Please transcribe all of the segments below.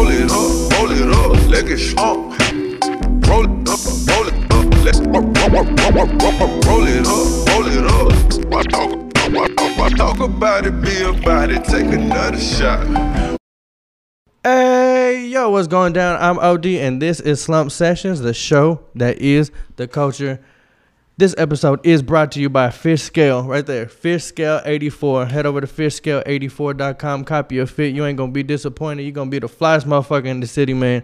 roll it up, roll it up, let it strong. Roll it up, roll it up, let's roll, it up, roll it up. Why talk, why, why talk about it, be about it, take another shot. Hey, yo, what's going down? I'm OD, and this is Slumped Sessions, the show that is the culture. This episode is brought to you by Fish Scale, right there. Fish Scale 84. Head over to fishscale84.com. Copy your fit. You ain't gonna be disappointed. You're gonna be the flyest motherfucker in the city, man.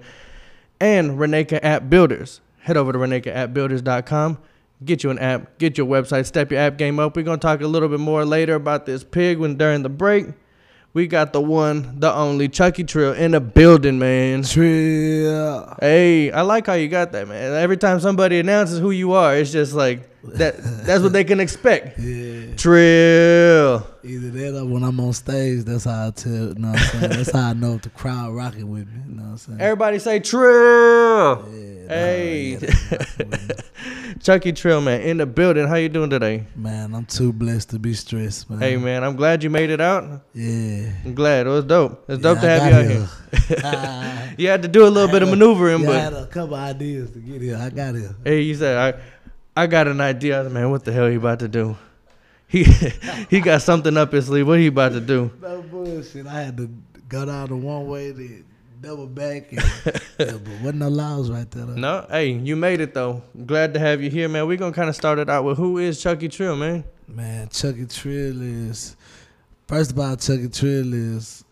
And Reneka App Builders. Head over to RenekaAppBuilders.com. Get you an app. Get your website. Step your app game up. We're gonna talk a little bit more later about this pig when during the break. We got the one, the only Chucky Trill in the building, man. Trill. Hey, I like how you got that, man. Every time somebody announces who you are, it's just like that. That's what they can expect. Yeah. Trill. Either that or when I'm on stage, that's how I tell, you know what I'm saying? That's how I know if the crowd rocking with me, you know what I'm saying? Everybody say Trill. Yeah, Hey, nah, yeah, they rocking with me. Chucky Trill, man, in the building. How you doing today? man, I'm too blessed to be stressed, man. Hey, man, I'm glad you made it out. Yeah. I'm glad. It was dope. It's dope Yeah, to have you got out here. You had to do a little bit of maneuvering, yeah, I but had a couple ideas to get here. I got here. Hey, you said I, I got an idea. Man, what the hell he about to do? He he got something up his sleeve. What he about to do? No bullshit. I had to go down the one way, to double back, and, yeah, but wasn't no laws right there. Though. No, hey, you made it though. Glad to have you here, man. We're gonna kind of start it out with who is Chucky Trill, man. Man, Chucky Trill is first of all, Chucky Trill is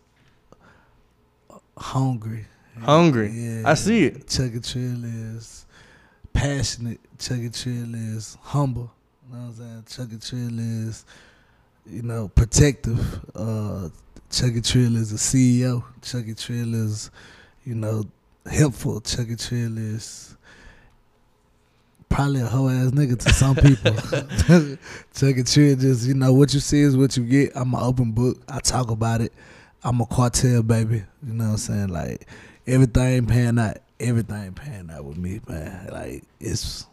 hungry. Hungry. Yeah, I see it. Chucky Trill is passionate. Chucky Trill is humble. You know what I'm saying? Chucky Trill is, you know, protective. Uh, Chucky Trill is a CEO. Chucky Trill is, you know, helpful. Chucky Trill is probably a hoe ass nigga to some people. Chucky Trill just, you know, what you see is what you get. I'm an open book. I talk about it. I'm a cartel baby. You know what I'm saying? Like everything pan out. Everything pan out with me, man. Like it's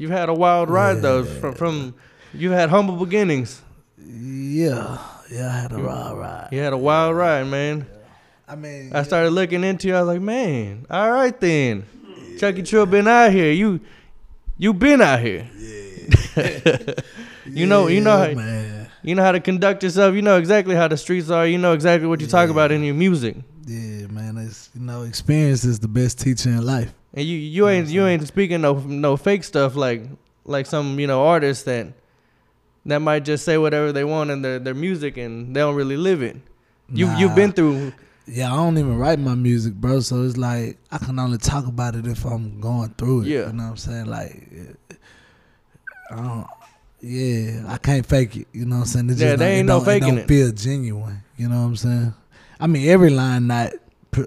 You've had a wild ride though. From from you had humble beginnings. yeah, yeah. I had a wild ride. You had a wild ride, man. I mean, I started looking into you. I was like, man, all right then. Chucky Trill been out here. You you been out here. Yeah. you know, you know, yeah, how, man. You know how to conduct yourself. You know exactly how the streets are. You know exactly what you talk about in your music. Yeah, man. It's you know, experience is the best teacher in life. And you you ain't you ain't speaking no no fake stuff like like some you know artists that that might just say whatever they want in their their music and they don't really live it. You you've been through Yeah, I don't even write my music, bro. So it's like I can only talk about it if I'm going through it. Yeah. you know what I'm saying? Like, I don't. Yeah, I can't fake it. You know what I'm saying? It Yeah, don't- ain't it no faking it. it. Don't feel genuine. You know what I'm saying? I mean, every line not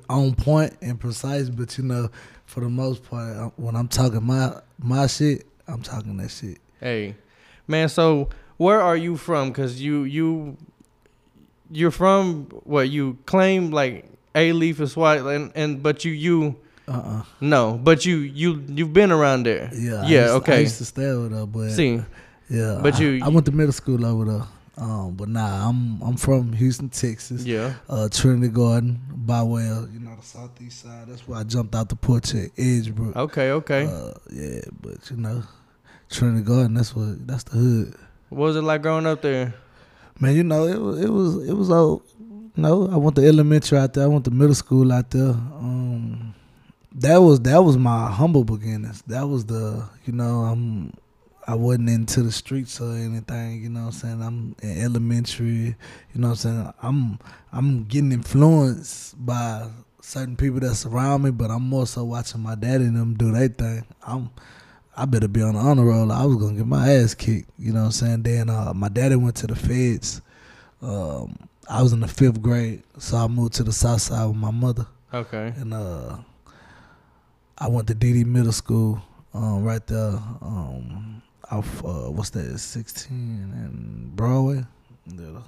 on point and precise, but you know, for the most part, uh, when I'm talking my my shit, I'm talking that shit. Hey, man. So where are you from? Cause you you you're from what you claim like Alief is white and and but you you Uh uh no but you you you've been around there. Yeah. I Yeah. used- I okay. used to stay over there, but See. Yeah. but I- you- I, went to middle school over there. Um, but nah, I'm I'm from Houston, Texas. Yeah. uh, Trinity Garden, by way of, you know, the southeast side. That's where I jumped out the porch at Edgebrook. Okay. Okay. Uh, yeah, but you know, Trinity Garden, that's what that's the hood. what was it like growing up there? Man, you know, it was it was it was old. You know, I went to elementary out there. I went to middle school out there. Um, that was that was my humble beginnings. That was the you know I'm I wasn't into the streets or anything. You know what I'm saying? I'm in elementary. You know what I'm saying? I'm I'm getting influenced by certain people that surround me, but I'm more so watching my daddy and them do their thing. I'm I better be on the honor roll. I was gonna get my ass kicked. You know what I'm saying? Then uh, my daddy went to the feds. Um, I was in the fifth grade, so I moved to the south side with my mother, Okay. and uh, I went to Deady Middle School, um, right there, um, off uh, what's that, 16 and Broadway,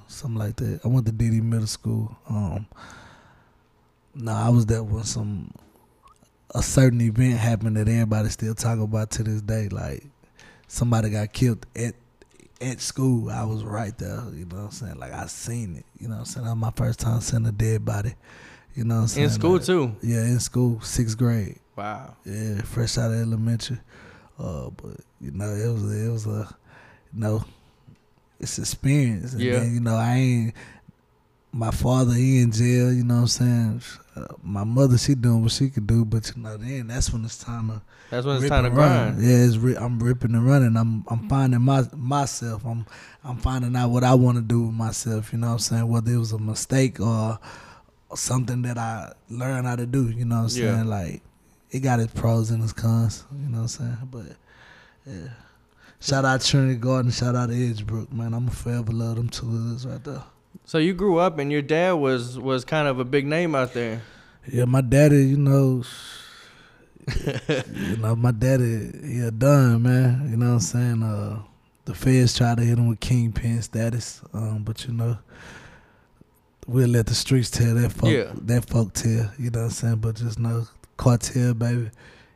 something like that. I went to Deady Middle School. Um, no, I was there when some a certain event happened that everybody still talk about to this day. Like somebody got killed at at school. I was right there. You know what I'm saying? Like I seen it. You know what I'm saying? That was my first time seeing a dead body. You know what I'm saying? In school Like, too. Yeah, in school, sixth grade. Wow. Yeah, fresh out of elementary. Uh, but you know, it was it was a you know, it's experience. And Yeah. then, you know, I ain't my father he in jail. You know what I'm saying? Uh, my mother she doing what she could do, but you know, then that's when it's time to That's when it's time to and run. grind. Yeah, it's ri- I'm ripping and running. I'm I'm finding my myself. I'm I'm finding out what I want to do with myself. You know what I'm saying? Whether it was a mistake or something that I learned how to do. You know what I'm Yeah. saying? Like it got its pros and its cons. You know what I'm saying? But yeah. Shout out Trinity Garden. Shout out Edgebrook, man. I'm a forever love them two right there. So you grew up and your dad was was kind of a big name out there. Yeah, my daddy, you know, you know, my daddy, he a done, man. You know what I'm saying? Uh, the feds tried to hit him with kingpin status, um, but you know, we'll let the streets tell that folk, Yeah. that folk tell. You know what I'm saying? But just know, cartel, baby,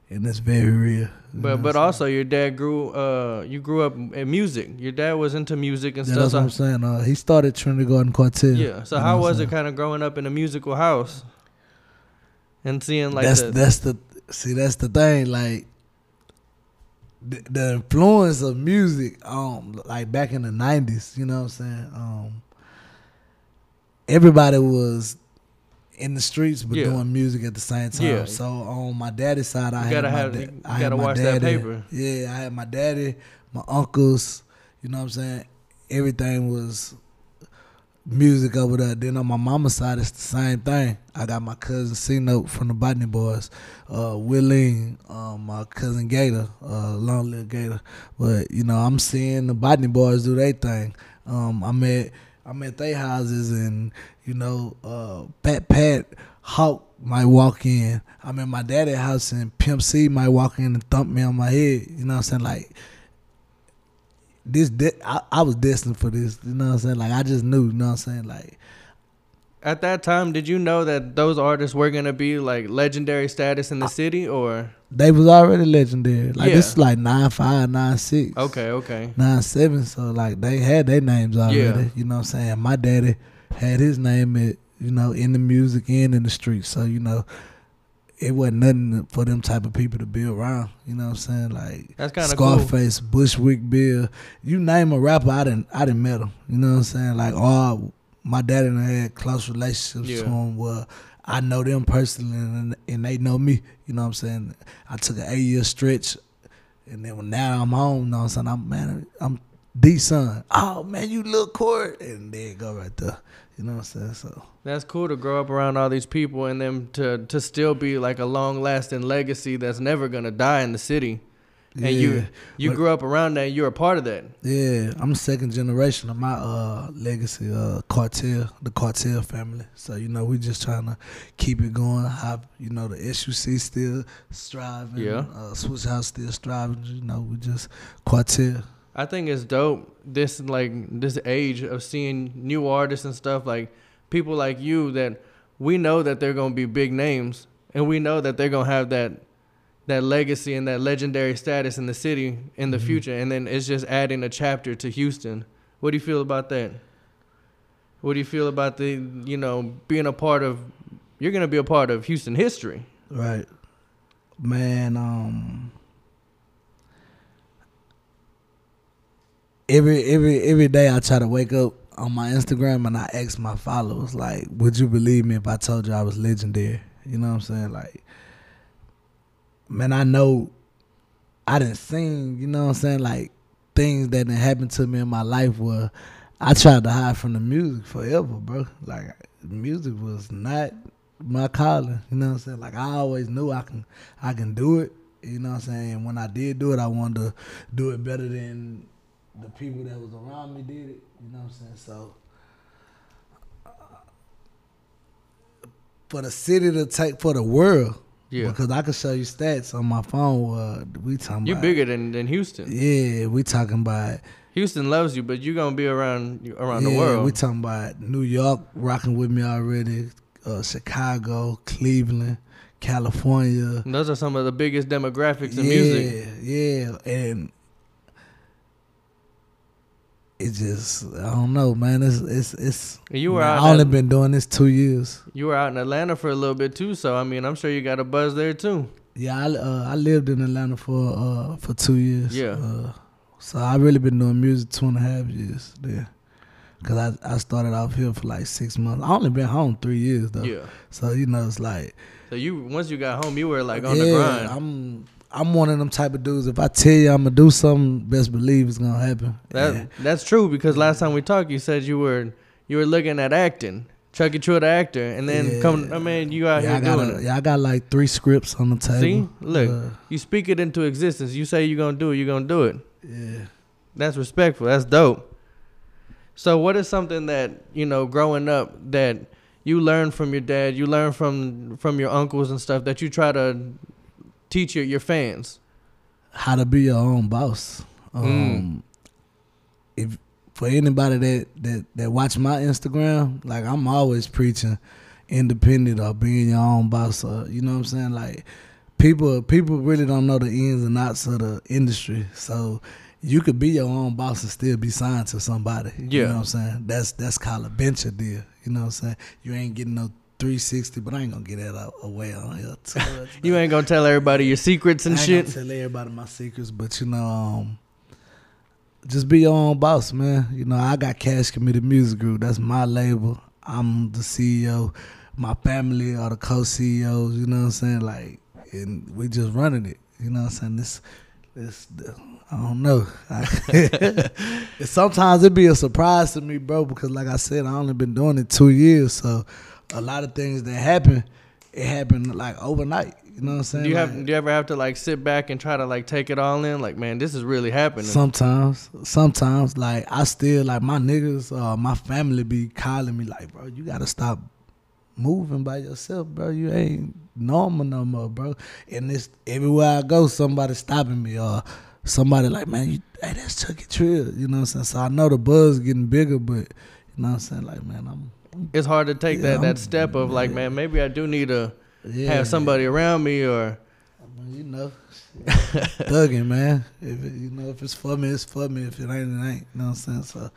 and it's very real. But but also your dad grew uh you grew up in music. Your dad was into music and yeah, stuff. that's what I'm saying. Uh, he started Trinity Garden Cartel. yeah. So how was it kind of growing up in a musical house and seeing like that's the, that's the see that's the thing like the, the influence of music um like back in the 90s you know what i'm saying um everybody was in the streets but Yeah. doing music at the same time Yeah. so on my daddy's side i had my have- da- you I had my watch that daddy. paper. yeah i had my daddy my uncles you know what i'm saying everything was music over there. Then on my mama's side, it's the same thing. I got my cousin C Note from the Botany Boys, uh, Will-Lean, um, my cousin Gator, uh, Long Little Gator. But you know, I'm seeing the Botany Boys do their thing. Um, I'm at I'm at their houses, and you know, uh, Fat Pat Hawk might walk in. I'm at my daddy's house, and Pimp C might walk in and thump me on my head. You know what I'm saying? Like this de- I, I was destined for this. You know what I'm saying? Like I just knew. You know what I'm saying? Like at that time did you know that those artists were gonna be like legendary status in the city or they was already legendary. Like Yeah. this is like nine five, nine six, okay okay nine seven. So like they had their names already. Yeah. You know what I'm saying? My daddy had his name it. You know, in the music and in the streets. So you know, it wasn't nothing for them type of people to be around. You know what I'm saying? Like That's kinda cool. Scarface, Bushwick Bill. You name a rapper, I didn't I didn't met him. You know what I'm saying? Like all my daddy and I had close relationships Yeah. to him where I know them personally and, and they know me. You know what I'm saying? I took an eight year stretch and then when now I'm home, you know what I'm saying? I'm man, I'm D son. Oh man, you look court and there you go right there. You know what I'm saying? So that's cool to grow up around all these people and them to to still be like a long lasting legacy that's never gonna die in the city and you yeah. you But- grew up around that you're a part of that Yeah, I'm second generation of my uh legacy, uh cartel, the cartel family. So you know, we just trying to keep it going. Have you know the SUC still striving, Yeah. uh, Switch House still striving. You know, we just cartel. I think it's dope this like this age of seeing new artists and stuff like people like you that we know that they're gonna be big names and we know that they're gonna have that that legacy and that legendary status in the city in the Mhm. future and then it's just adding a chapter to Houston. What do you feel about that? What do you feel about the you know being a part of you're gonna be a part of Houston history. Right, man. Um, every every every day I try to wake up on my Instagram and I ask my followers like, "Would you believe me if I told you I was legendary?" You know what I'm saying? Like, man, I know I didn't seen. You know what I'm saying? Like things that didn't happen to me in my life where I tried to hide from the music forever, bro. Like music was not my calling. You know what I'm saying? Like I always knew I can I can do it. You know what I'm saying? And when I did do it, I wanted to do it better than the people that was around me did it. You know what I'm saying? So uh, for the city to take for the world. Yeah. Because I can show you stats on my phone. Uh, we talking You about bigger than, than Houston. Yeah, we talking about Houston loves you, but you're gonna be around around the world. We talking about New York rocking with me already. Uh, Chicago, Cleveland, California. And those are some of the biggest demographics in yeah, music. Yeah, yeah. and it just I don't know, man. It's it's it's. You were man, out I only at- been doing this two years. You were out in Atlanta for a little bit too, so I mean, I'm sure you got a buzz there too. Yeah, I uh, I lived in Atlanta for uh for two years. Yeah. Uh, so I really been doing music two and a half years there. Cause I I started off here for like six months. I only been home three years though. Yeah. So you know it's like So you once you got home, you were like on yeah, the grind. I'm I'm one of them type of dudes. If I tell you I'm gonna do something, best believe it's gonna happen. That And- that's true because last time we talked, you said you were you were looking at acting, Chucky Trill the actor, and then Yeah. come. I mean, you out yeah, here doing a, it. yeah, I got like three scripts on the table. See, look, Uh, you speak it into existence. You say you're gonna do it, you're gonna do it. yeah. That's respectful. That's dope. So, what is something that you know growing up that you learned from your dad, you learned from from your uncles and stuff that you try to teach your your fans? how to be your own boss. Um, Mm. If for anybody that that that watch my Instagram, like I'm always preaching independent or being your own boss. Or, you know what I'm saying? Like people people really don't know the ins and outs of the industry, so. You could be your own boss and still be signed to somebody. You Yeah. know what I'm saying? That's that's called a venture deal. You know what I'm saying? You ain't getting no 360, but I ain't gonna get that away on here. too much, You ain't gonna tell everybody your secrets and I ain't shit. gonna tell everybody my secrets, but you know, um, just be your own boss, man. You know, I got Cash Committed Music Group. That's my label. I'm the CEO. My family are the co-CEOs. You know what I'm saying? Like, and we just running it. You know what I'm saying? This, this, I don't know. Sometimes it'd be a surprise to me, bro, because like I said, I only been doing it two years, so a lot of things that happen, it happened like overnight. You know what I'm saying? Do you have Like- do you ever have to like sit back and try to like take it all in? Like, man, this is really happening. Sometimes, sometimes, like I still like my niggas, uh, my family be calling me like, bro, you gotta stop moving by yourself, bro. You ain't normal no more, bro. And it's everywhere I go, somebody stopping me or somebody like, man, you, hey, that's Chucky Trill. You know what I'm saying? So I know the buzz getting bigger, but you know what I'm saying? Like, man, I'm it's hard to take Yeah, that that step of like, man, maybe I do need to yeah, have somebody around me or I mean, you know, thugging, man. If it, you know, if it's for me, it's for me. If it ain't, it ain't. You know what I'm saying? So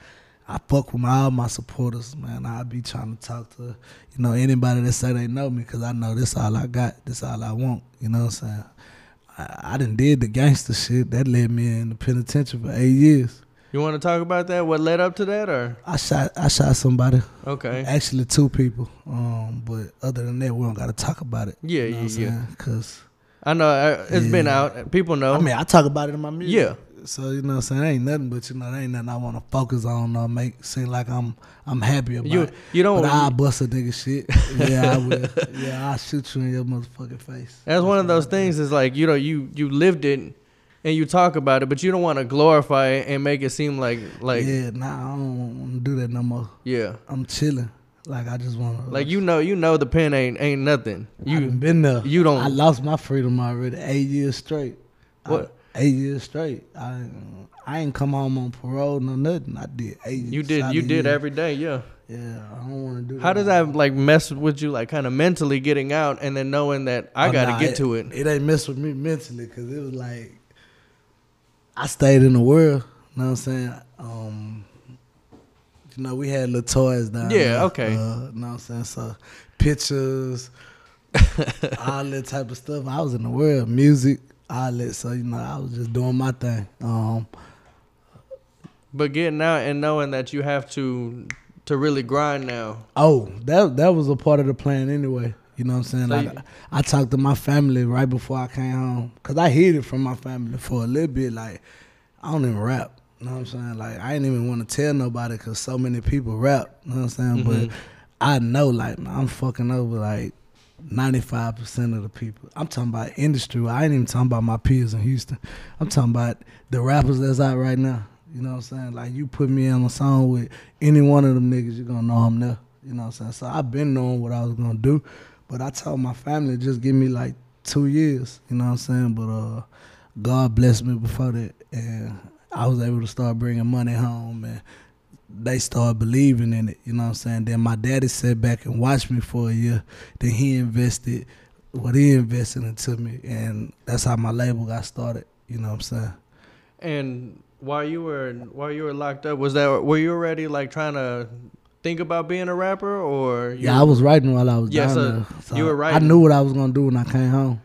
I fuck with my, all my supporters, man. I be trying to talk to, you know, anybody that say they know me, cause I know this all I got. This all I want. You know what I'm saying? I, I done did the gangster shit that led me in the penitentiary for eight years. You want to talk about that? What led up to that or I shot, I shot somebody. okay? Actually, two people. Um, but other than that, we don't gotta talk about it. Yeah, you know yeah, yeah. Cause I know uh, it's been out. People know. I mean, I talk about it in my music. Yeah. So you know, what I'm saying, it ain't nothing, but you know, there ain't nothing I want to focus on or make seem like I'm I'm happy about. you you don't. but I bust a nigga shit. Yeah, I will. Yeah, I'll shoot you in your motherfucking face. That's one of those things. Is like you know you you lived it, and you talk about it, but you don't want to glorify it and make it seem like like yeah. nah, I don't want to do that no more. Yeah, I'm chilling. Like I just want to. Like you know you know the pen ain't ain't nothing. you You been there. you don't- I lost my freedom already. Eight years straight. I- What? eight years straight. I I ain't come home on parole no nothing. I did eight. you did you did years. every day. Yeah. Yeah, I don't want to do that. How does that like mess with you, like kind of mentally getting out and then knowing that I Oh, got to nah, get to it? It ain't mess with me mentally because it was like I stayed in the world. You know what I'm saying? Um, you know, we had little toys down Yeah, there, okay. Uh, you know what I'm saying? So pictures, all that type of stuff. I was in the world, music, all that. So you know, I was just doing my thing. Um, But getting out and knowing that you have to to really grind now. Oh, that that was a part of the plan anyway. You know what I'm saying? So like you- I talked to my family right before I came home because I hid it from my family for a little bit. Like I don't even rap. You know what I'm saying? Like I didn't even want to tell nobody because so many people rap. You know what I'm saying? Mhm. But I know like I'm fucking over like 95 percent of the people. I'm talking about industry. I ain't even talking about my peers in Houston. I'm talking about the rappers that's out right now. You know what I'm saying? Like you put me on a song with any one of them niggas, you're gonna know I'm there. You know what I'm saying? So I've been knowing what I was gonna do, but I told my family just give me like two years. You know what I'm saying? But uh, God blessed me before that, and I was able to start bringing money home, and they started believing in it. You know what I'm saying? Then my daddy sat back and watched me for a year. Then he invested what he invested into me, and that's how my label got started. You know what I'm saying? And while you were while you were locked up, was that were you already like trying to think about being a rapper or Yeah, I was writing while I was Yeah, down so there. So you were writing. I knew what I was gonna do when I came home.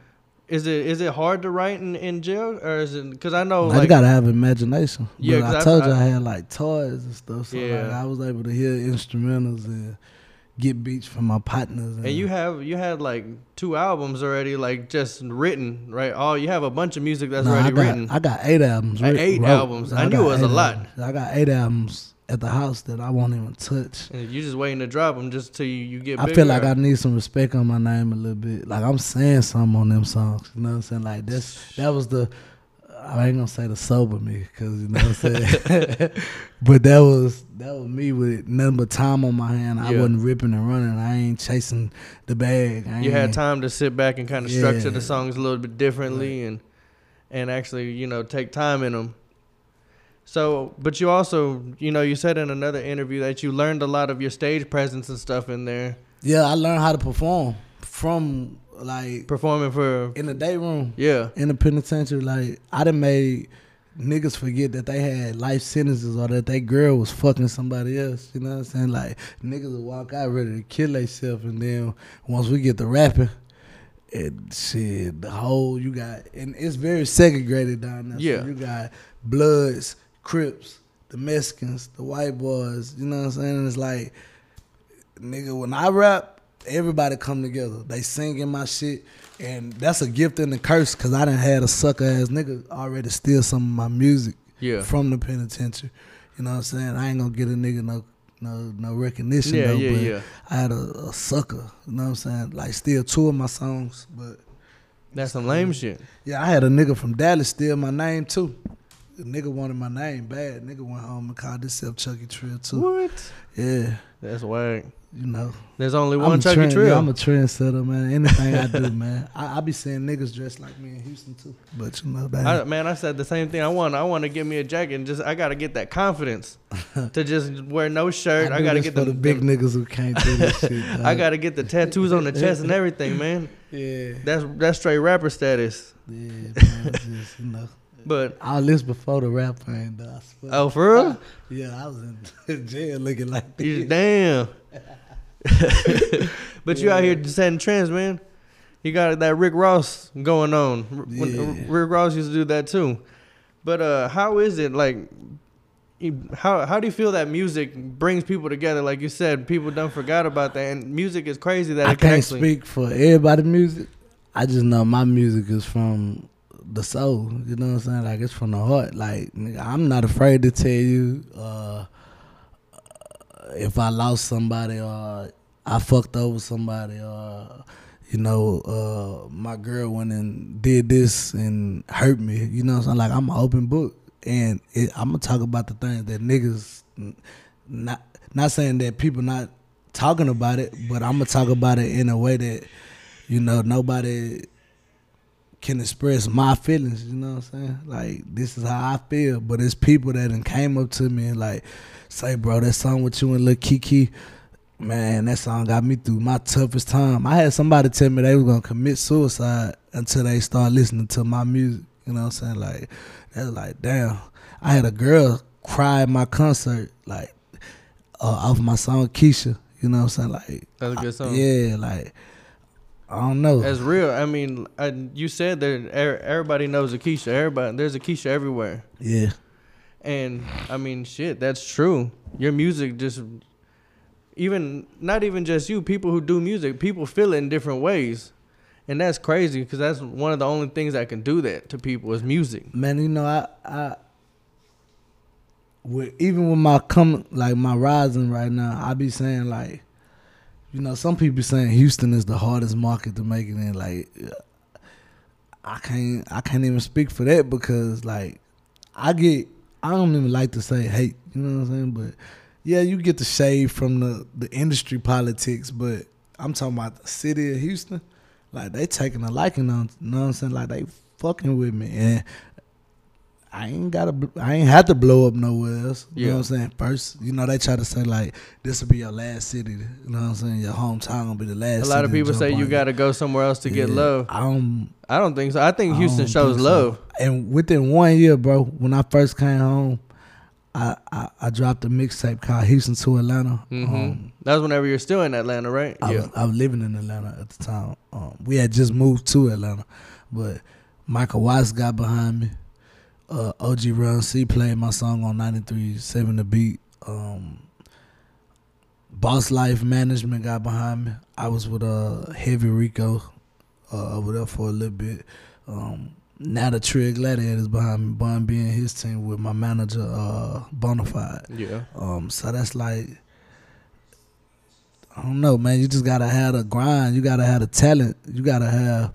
Is it is it hard to write in, in jail or is it because I know Like, you gotta have imagination. Yeah, I I- told you I- I, had like toys and stuff, so Yeah. like I was able to hear instrumentals and get beats from my partners. and you have you had like two albums already like just written right? Oh, you have a bunch of music that's Nah, I already got, written. I got eight albums. Uh, eight wrote. albums. I knew it was a lot. albums. I got eight albums at the house that I won't even touch. and you just waiting to drop them just till you, you get. I feel like I need some respect on my name a little bit. Like I'm saying something on them songs. You know what I'm saying? Like that's that was the. I ain't gonna say the sober me because you know what I'm saying. but that was that was me with nothing but time on my hand. I Yeah. wasn't ripping and running. I ain't chasing the bag. I you had time to sit back and kind of structure Yeah. the songs a little bit differently and and actually you know take time in them so but you also you know you said in another interview that you learned a lot of your stage presence and stuff in there Yeah, I learned how to perform from like performing for in the day room. yeah in the penitentiary, like I done made niggas forget that they had life sentences or that they girl was fucking somebody else. You know what I'm saying? Like niggas will walk out ready to kill themselves, and then once we get to rapping, and shit, the whole you got, and it's very segregated down there. Yeah. so you got Bloods, Crips, the Mexicans, the white boys. You know what I'm saying? It's like nigga, when I rap, everybody come together. They singing my shit, and that's a gift and a curse because I done had a sucker ass nigga already steal some of my music yeah from the penitentiary. You know what I'm saying? I ain't gonna get a nigga no no no recognition yeah though. yeah but yeah I had a, a sucker. You know what I'm saying? Like steal two of my songs, but that's some lame shit yeah, I had a nigga from Dallas steal my name too. Nigga wanted my name bad. Nigga went home and called himself Chucky Trill too. what Yeah, that's whack you know. there's only one Chucky trend- Trill Yeah, I'm a trendsetter, man. Anything I do, man. I, I be seeing niggas dressed like me in Houston too. But you know. I, man, I said the same thing. I want, I want to get me a jacket. And just, I gotta get that confidence to just wear no shirt. I, do gotta get for the, the big niggas who can't do this shit. I gotta get the tattoos on the chest and everything, man. Yeah. That's that's straight rapper status. Yeah, man. Just, you know. But All this before the rap thing, though. I oh, for real? Yeah, I was in jail looking like this. damn. but you out here setting trends, man. You got that Rick Ross going on. Yeah. Rick Ross used to do that too. But uh, how is it like? How how do you feel that music brings people together? Like you said, people don't forgot about that, and music is crazy that I can't actually. speak for everybody music. I just know my music is from the soul. You know what I'm saying? Like it's from the heart. Like nigga, I'm not afraid to tell you uh, if I lost somebody or I fucked over somebody or you know uh, my girl went and did this and hurt me. You know what I'm saying? Like I'm an open book. And it, I'm gonna talk about the things that niggas not not saying that people not talking about it, but I'm gonna talk about it in a way that you know nobody can express my feelings. You know what I'm saying? Like this is how I feel, but it's people that done came up to me and like say, bro, that song with you and Lil Keke. Man, that song got me through my toughest time. I had somebody tell me they was gonna commit suicide until they start listening to my music. You know what I'm saying? Like, that's like, damn. I had a girl cry at my concert, like, uh, off my song Keisha. You know what I'm saying? Like, That's a good song. yeah, like, I don't know. That's real. I mean, I, you said that er- everybody knows a Keisha. Everybody, there's a Keisha everywhere. yeah, And I mean, shit, that's true. Your music just, even not even just you, people who do music, people feel it in different ways, and that's crazy because that's one of the only things that can do that to people is music. man. You know, I, I, with even with my come like my rising right now, I be saying like, you know, some people saying Houston is the hardest market to make it in. Like, I can't, I can't even speak for that because like, I get, I don't even like to say hate. You know what I'm saying? But yeah, you get the shade from the the industry politics, but I'm talking about the city of Houston. Like they taking a liking on, you know what I'm saying? Like they fucking with me, and I ain't gotta, I ain't had to blow up nowhere else. You Yeah. know what I'm saying? First, you know they try to say like this will be your last city. You know what I'm saying? Your hometown gonna be the last. A lot of people say you on got to go somewhere else to get love. I don't, I don't think so. I think Houston don't shows think so. love. And within one year, bro, when I first came home, I I, I dropped a mixtape called Houston to Atlanta. hmm Um, that was whenever you're still in Atlanta, right? I, was, I was living in Atlanta at the time. Um, we had just moved to Atlanta, but Michael Watts got behind me. Uh, OG Ron C played my song on 93.7 The Beat. Um, Boss Life Management got behind me. I was with uh, Heavy Rico uh, over there for a little bit. Um, now the Trill Gladiators behind me. Bun being his team with my manager, uh, Bonafide. yeah. Um, so that's like, I don't know, man. You just gotta have the grind. You gotta have the talent. You gotta have,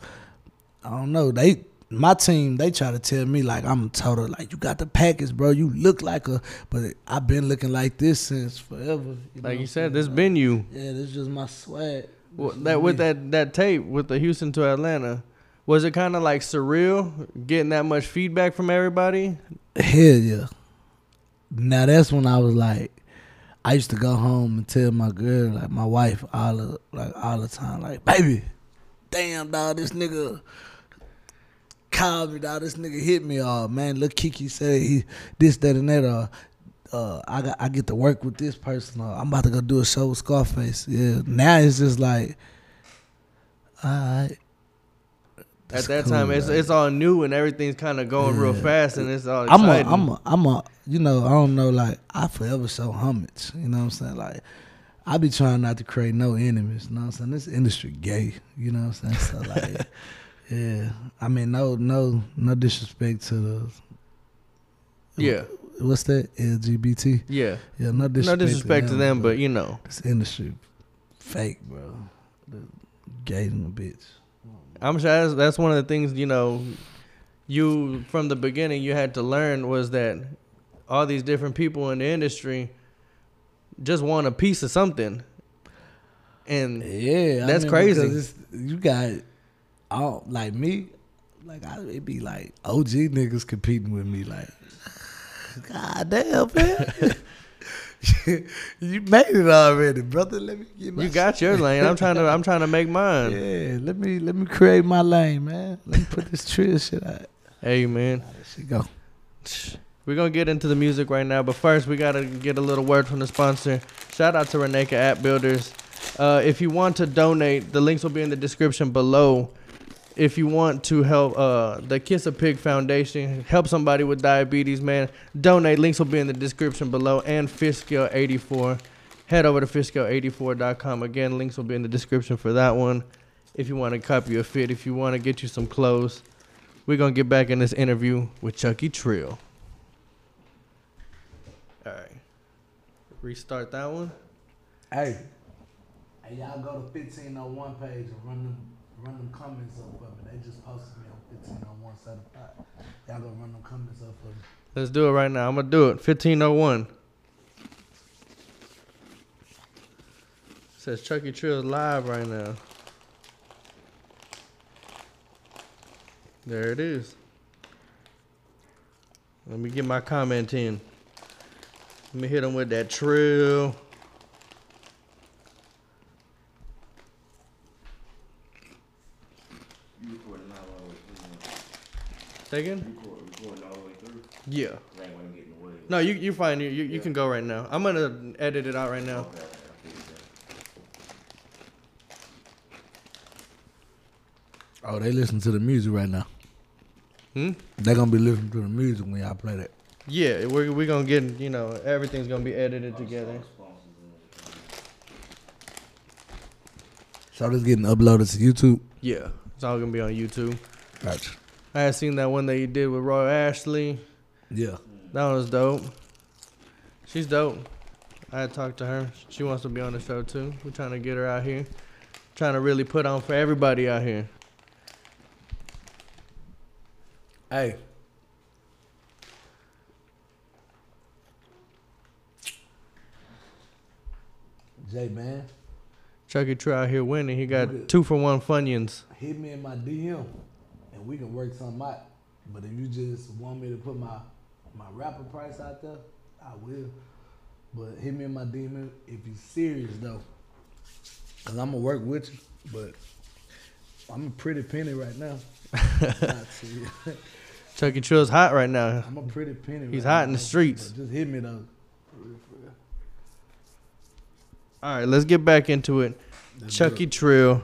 I don't know. They, my team, they try to tell me like I'm total like you got the package, bro. You look like a, but I've been looking like this since forever. You know Like you said, this been you. yeah, this just my swag. Well, that with me. that that tape with the Houston to Atlanta, was it kind of like surreal getting that much feedback from everybody? Hell yeah. Now that's when I was like, I used to go home and tell my girl, like my wife, all the like all the time, like, baby, damn dog, this nigga called me, dog. This nigga hit me, uh, man. Look, Keke said he this, that, and that. Uh, uh, I got I get to work with this person. Uh, I'm about to go do a show with Scarface. Yeah. Now it's just like, all right. At that time, it's it's all new and everything's kind of going real fast and it's all I'm a, exciting. I'm a, I'm a, you know, I don't know, like, I forever show homage. You know what I'm saying? Like, I be trying not to create no enemies. You know what I'm saying? This industry gay. You know what I'm saying? So, like, yeah. I mean, no, no, no disrespect to the, yeah, what's that? LGBT? yeah. Yeah, no disrespect. No disrespect to them, but you know, this industry fake, bro. The gay in the bitch. I'm sure that's, that's one of the things you know. You from the beginning, you had to learn was that all these different people in the industry just want a piece of something, and Yeah, That's I mean, crazy. You got all like me, like I it be like OG niggas competing with me, like God damn man. you made it already, brother. Let me get my you got your lane. I'm trying to I'm trying to make mine. Yeah, let me let me create my lane, man. Let me put this trill shit out. Hey man. Shit go. We're gonna get into the music right now, but first we gotta get a little word from the sponsor. Shout out to Reneka App Builders. Uh, if you want to donate, the links will be in the description below. If you want to help uh, the Kiss a Pig Foundation, help somebody with diabetes, man, donate. Links will be in the description below. And Fish Scale 84. Head over to fishscale84.com. Again, links will be in the description for that one. If you want to copy a fit, if you want to get you some clothes, we're gonna get back in this interview with Chucky Trill. All right. Restart that one. Hey. Hey, y'all go to 1501 page and run them run them comments up for me. They just posted me on 1501 certified. Y'all go run them comments up for me. Let's do it right now. I'm gonna do it. 1501. Says Chucky Trill is live right now. There it is. Let me get my comment in. Let me hit him with that trill. You recording all the way through. Second? You record, recording all the way through. Yeah. I ain't want to get in the way. No, you you fine. You you, you can go right now. I'm gonna edit it out right now. Okay, okay, I feel that. Oh, they listen to the music right now. Hmm. They're gonna be listening to the music when y'all play that. Yeah, we're we gonna get you know everything's gonna be edited together. So this getting uploaded to YouTube. Yeah, it's all gonna be on YouTube. Gotcha. I had seen that one that you did with Roy Ashley. Yeah. That one was dope. She's dope. I had talked to her. She wants to be on the show too. We're trying to get her out here. Trying to really put on for everybody out here. Hey. Jay man, Chucky Trill out here winning. He got two for one Funyuns. hit me in my DM and we can work something out. But if you just want me to put my my rapper price out there, I will. But hit me in my demon if you serious though. Cause I'm gonna work with you. But I'm a pretty penny right now. Chucky Trill's hot right now. I'm a pretty penny. He's right hot in the streets. Just hit me though. All right, let's get back into it. Chucky Trill.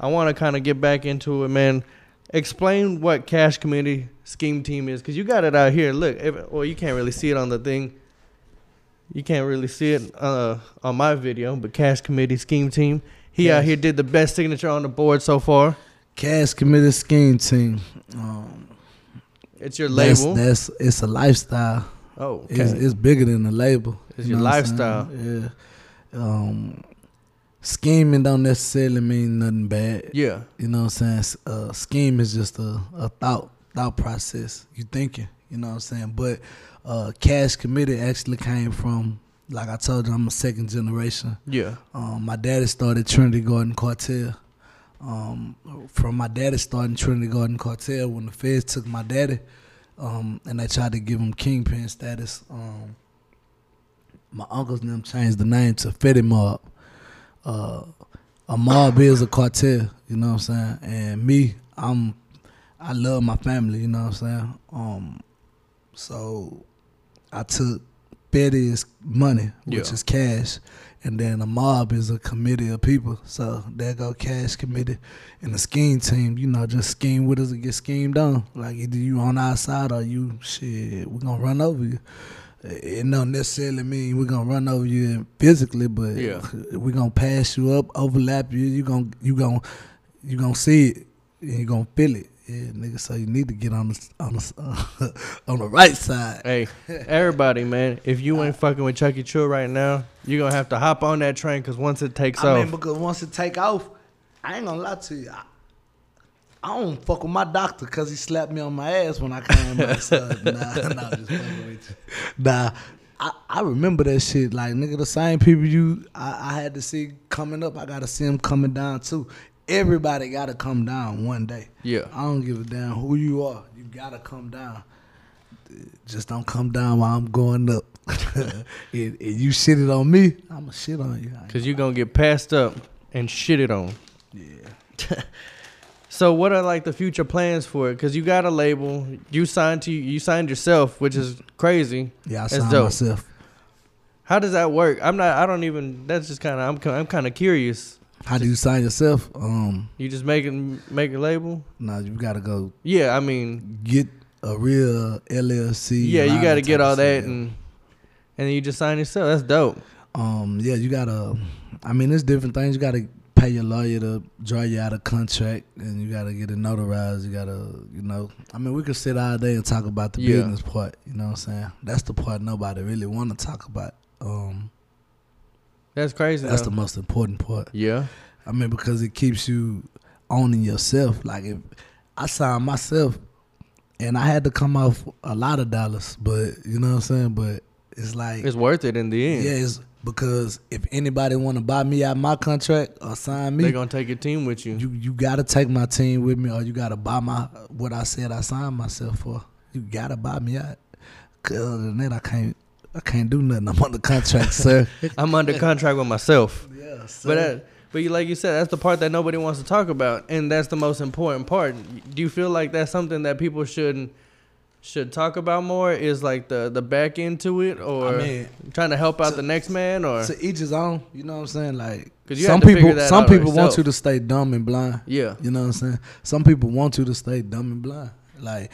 I want to kind of get back into it, man. Explain what Cash Committee Scheme Team is, because you got it out here. Look, if, well, you can't really see it on the thing. You can't really see it uh, on my video, but Cash Committee Scheme Team. He out here did the best signature on the board so far. Cash Committee scheme team. Um, It's your that's, label. that's it's a lifestyle. oh, okay. It's, it's bigger than the label. It's You your know what I'm lifestyle. Yeah. Um, scheming don't necessarily mean nothing bad. yeah, You know what I'm saying? Uh, scheme is just a, a thought thought process. You thinking. You know what I'm saying? But uh, cash committed actually came from like I told you, I'm a second generation. yeah, Um, my daddy started Trinity Garden Cartel. Um, from my daddy starting Trinity Garden Cartel when the feds took my daddy, um, and they tried to give him kingpin status. Um, my uncles them changed the name to Fetty Mob. Uh, a mob is a cartel, you know what I'm saying? And me, I'm I love my family, you know what I'm saying? Um, so I took Betty's money, which Yeah. is cash, and then a mob is a committee of people. So there go cash committee, and the scheme team. You know, just scheme with us and get schemed on. Like either you on our side or you shit. We gonna run over you. It don't necessarily mean we're gonna run over you physically, but Yeah. we gonna pass you up, overlap you. You gonna you gonna you gonna see it and you gonna feel it. Yeah, nigga. So you need to get on the on the on the right side. Hey, everybody, man, if you ain't fucking with Chucky Trill right now, you're to have to hop on that train because once it takes I off. mean, because once it take off, I ain't gonna lie to you. I, I don't fuck with my doctor because he slapped me on my ass when I came back. So, nah, nah, just fucking with you. Nah, I, I remember that shit. Like, nigga, the same people you I, I had to see coming up, I gotta see them coming down too. Everybody gotta come down one day. yeah. I don't give a damn who you are. You gotta come down. Just don't come down while I'm going up. and, and you shit it on me, I'ma shit on you. Because you're going to get passed up and shitted on. Yeah. So what are like the future plans for it? Because you got a label, you signed to you signed yourself, which is crazy. Yeah, I signed dope. myself. How does that work? I'm not. I don't even. That's just kind of. I'm. I'm kind of curious. How do you sign yourself? Um, You just making make a label? no, you gotta go Yeah. I mean, get a real LLC. yeah. You got to get all that stuff. and and then you just sign yourself. That's dope. um, yeah, you gotta. I mean, there's different things. You gotta pay your lawyer to draw you out of contract, and you gotta get it notarized. You gotta, you know. I mean, we could sit all day and talk about the Yeah. business part. You know what I'm saying? That's the part nobody really want to talk about. Um, That's crazy. that's though. the most important part. yeah. I mean, because it keeps you owning yourself. Like if I signed myself, and I had to come off a lot of dollars, but you know what I'm saying. But it's like It's worth it in the end. yeah, it's because if anybody want to buy me out my contract or sign me, They're gonna take your team with you. you you gotta take my team with me, or you gotta buy my what I said I signed myself for. You gotta buy me out. 'Cause other than that, I can't. I can't do nothing. I'm under contract, sir. I'm under contract with myself. yeah, But that, but you, like you said, that's the part that nobody wants to talk about, and that's the most important part. Do you feel like that's something that people should should talk about more? Is like the the back end to it, or I mean, trying to help out to- the next man, or to each his own. You know what I'm saying? Like some people, some people want you to stay dumb and blind. yeah, You know what I'm saying? Some people want you to stay dumb and blind. Like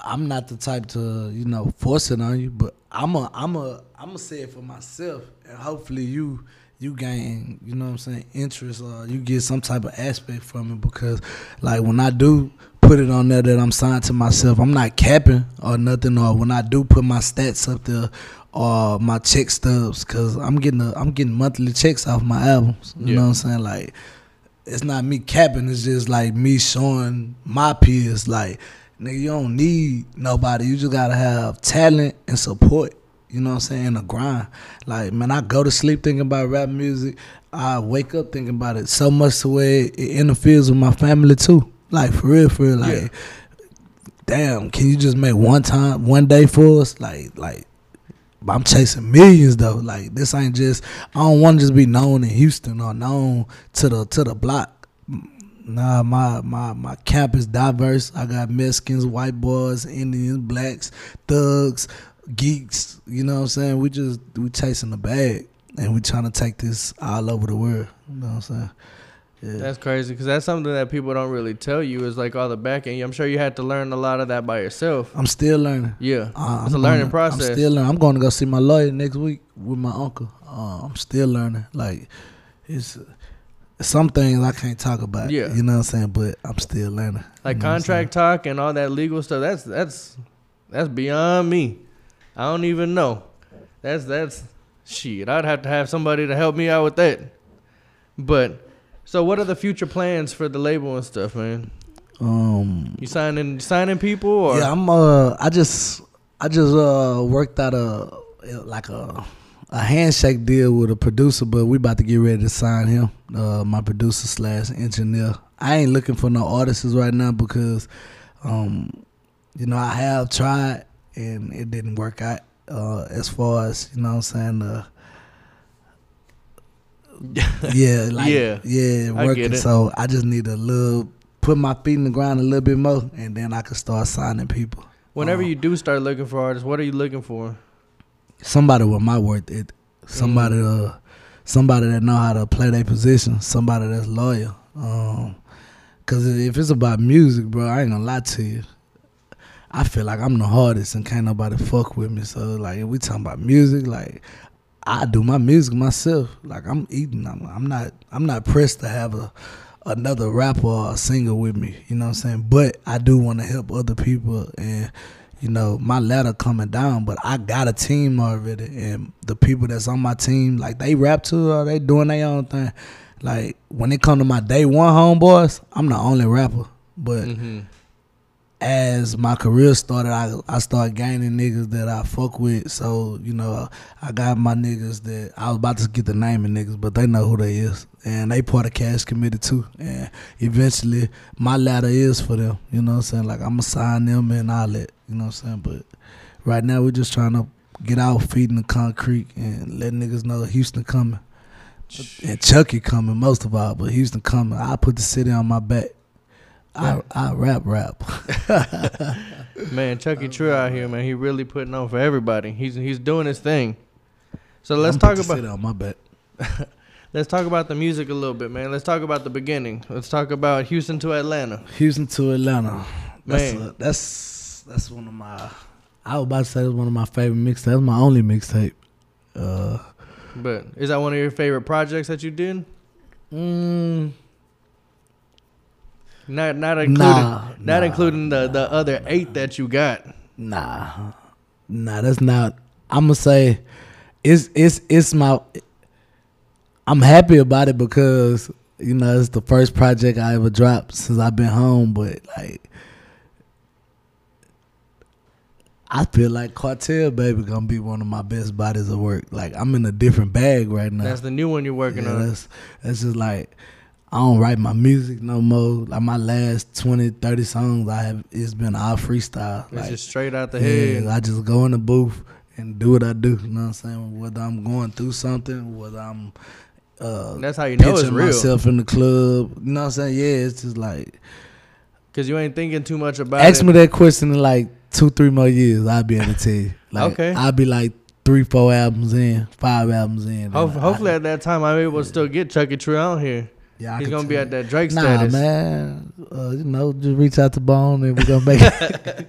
I'm not the type to, you know, force it on you, but I'm a I'm a I'm gonna say it for myself and hopefully you you gain, you know what I'm saying, interest or you get some type of aspect from it because like when I do put it on there that I'm signed to myself, I'm not capping or nothing or when I do put my stats up there or my check stubs cuz I'm getting a, I'm getting monthly checks off my albums. You Yeah. know what I'm saying? Like it's not me capping. It's just like me showing my peers, like, nigga, you don't need nobody. You just gotta have talent and support. You know what I'm saying? A grind. Like, man, I go to sleep thinking about rap music. I wake up thinking about it so much the way it interferes with my family too. Like for real, for real. Like, Yeah. damn, can you just make one time, one day for us? Like, like. I'm chasing millions though. Like this ain't just. I don't want to just be known in Houston or known to the to the block. Nah, my my my camp is diverse. I got Mexicans, white boys, Indians, blacks, thugs, geeks. You know what I'm saying? We just we chasing the bag, and we trying to take this all over the world. You know what I'm saying? Yeah. That's crazy because that's something that people don't really tell you is like all the back end. I'm sure you had to learn a lot of that by yourself. I'm still learning. Yeah, Uh, it's I'm a learning gonna- process. I'm still learning. I'm going to go see my lawyer next week with my uncle. Uh, I'm still learning. Like it's some things I can't talk about. Yeah. you know what I'm saying. But I'm still learning. like You know contract talk and all that legal stuff. That's that's that's beyond me. I don't even know. That's that's shit. I'd have to have somebody to help me out with that. But so, what are the future plans for the label and stuff, man? Um, You signing signing people or yeah, I'm. Uh, I just, I just uh worked out a like a a handshake deal with a producer, but we about to get ready to sign him. Uh, my producer slash engineer. I ain't looking for no artists right now because, um, you know, I have tried and it didn't work out. Uh, as far as you know, what I'm saying. Uh, yeah, like Yeah, yeah, working. it. So I just need a little put my feet in the ground a little bit more, and then I can start signing people. whenever Uh, you do start looking for artists, what are you looking for? somebody with my worth it, somebody Mm. uh, somebody that know how to play their position, somebody that's loyal. Um, Cause if it's about music, bro, I ain't gonna lie to you. I feel like I'm the hardest and can't nobody fuck with me. So like, if we talking about music, like I do my music myself. Like I'm eating. I'm, I'm not. I'm not pressed to have a another rapper or a singer with me. You know what I'm saying? But I do want to help other people and. You know, my ladder coming down, but I got a team already, and the people that's on my team, like they rap too, or they doing their own thing. Like when it come to my day one homeboys, I'm the only rapper. But hmm as my career started, I I started gaining niggas that I fuck with. So you know, I got my niggas that I was about to get the name of niggas, but they know who they is, and they part of Cash Committee too. And eventually, my ladder is for them. You know what I'm saying? Like I'ma sign them and all that. You know what I'm saying? But right now, we're just trying to get our feet in the concrete and let niggas know Houston coming. And Chucky coming most of all, but Houston coming. I put the city on my back. I I rap rap. Man, Chucky Trill out here, man. He really putting on for everybody. He's he's doing his thing. So let's I'ma talk about on my back. let's talk about the music a little bit, man. Let's talk about the beginning. Let's talk about Houston to Atlanta. Houston to Atlanta. That's Man. a, that's that's one of my. I was about to say that's one of my favorite mixtapes. That's my only mixtape. Uh, But is that one of your favorite projects that you did? mm, Not not including Nah, not nah, including the the other eight that you got. nah, nah. That's not. I'm gonna say, it's it's it's my. I'm happy about it because you know it's the first project I ever dropped since I've been home. But like, I feel like Cartel Baby gonna be one of my best bodies of work. Like I'm in a different bag right now. That's the new one you're working Yeah, on. That's, that's just like I don't write my music no more. Like my last 20, 30 songs I have it's been all freestyle. It's Like just straight out the yeah, head. I just go in the booth and do what I do. You know what I'm saying? Whether I'm going through something, whether I'm uh That's how you know it's real. myself in the club. You know what I'm saying? Yeah, it's just like Cause you ain't thinking too much about ask it. me that question in like two, three more years, I'll be able to tell you. Like Okay. I'll be like three, four albums in, five albums in. Ho- and I- hopefully at that time I'm able to still get Chucky Trill out here. Yeah, I He's gonna be at that Drake Nah, status. man. Uh, you know, just reach out to Bone and we're gonna make it.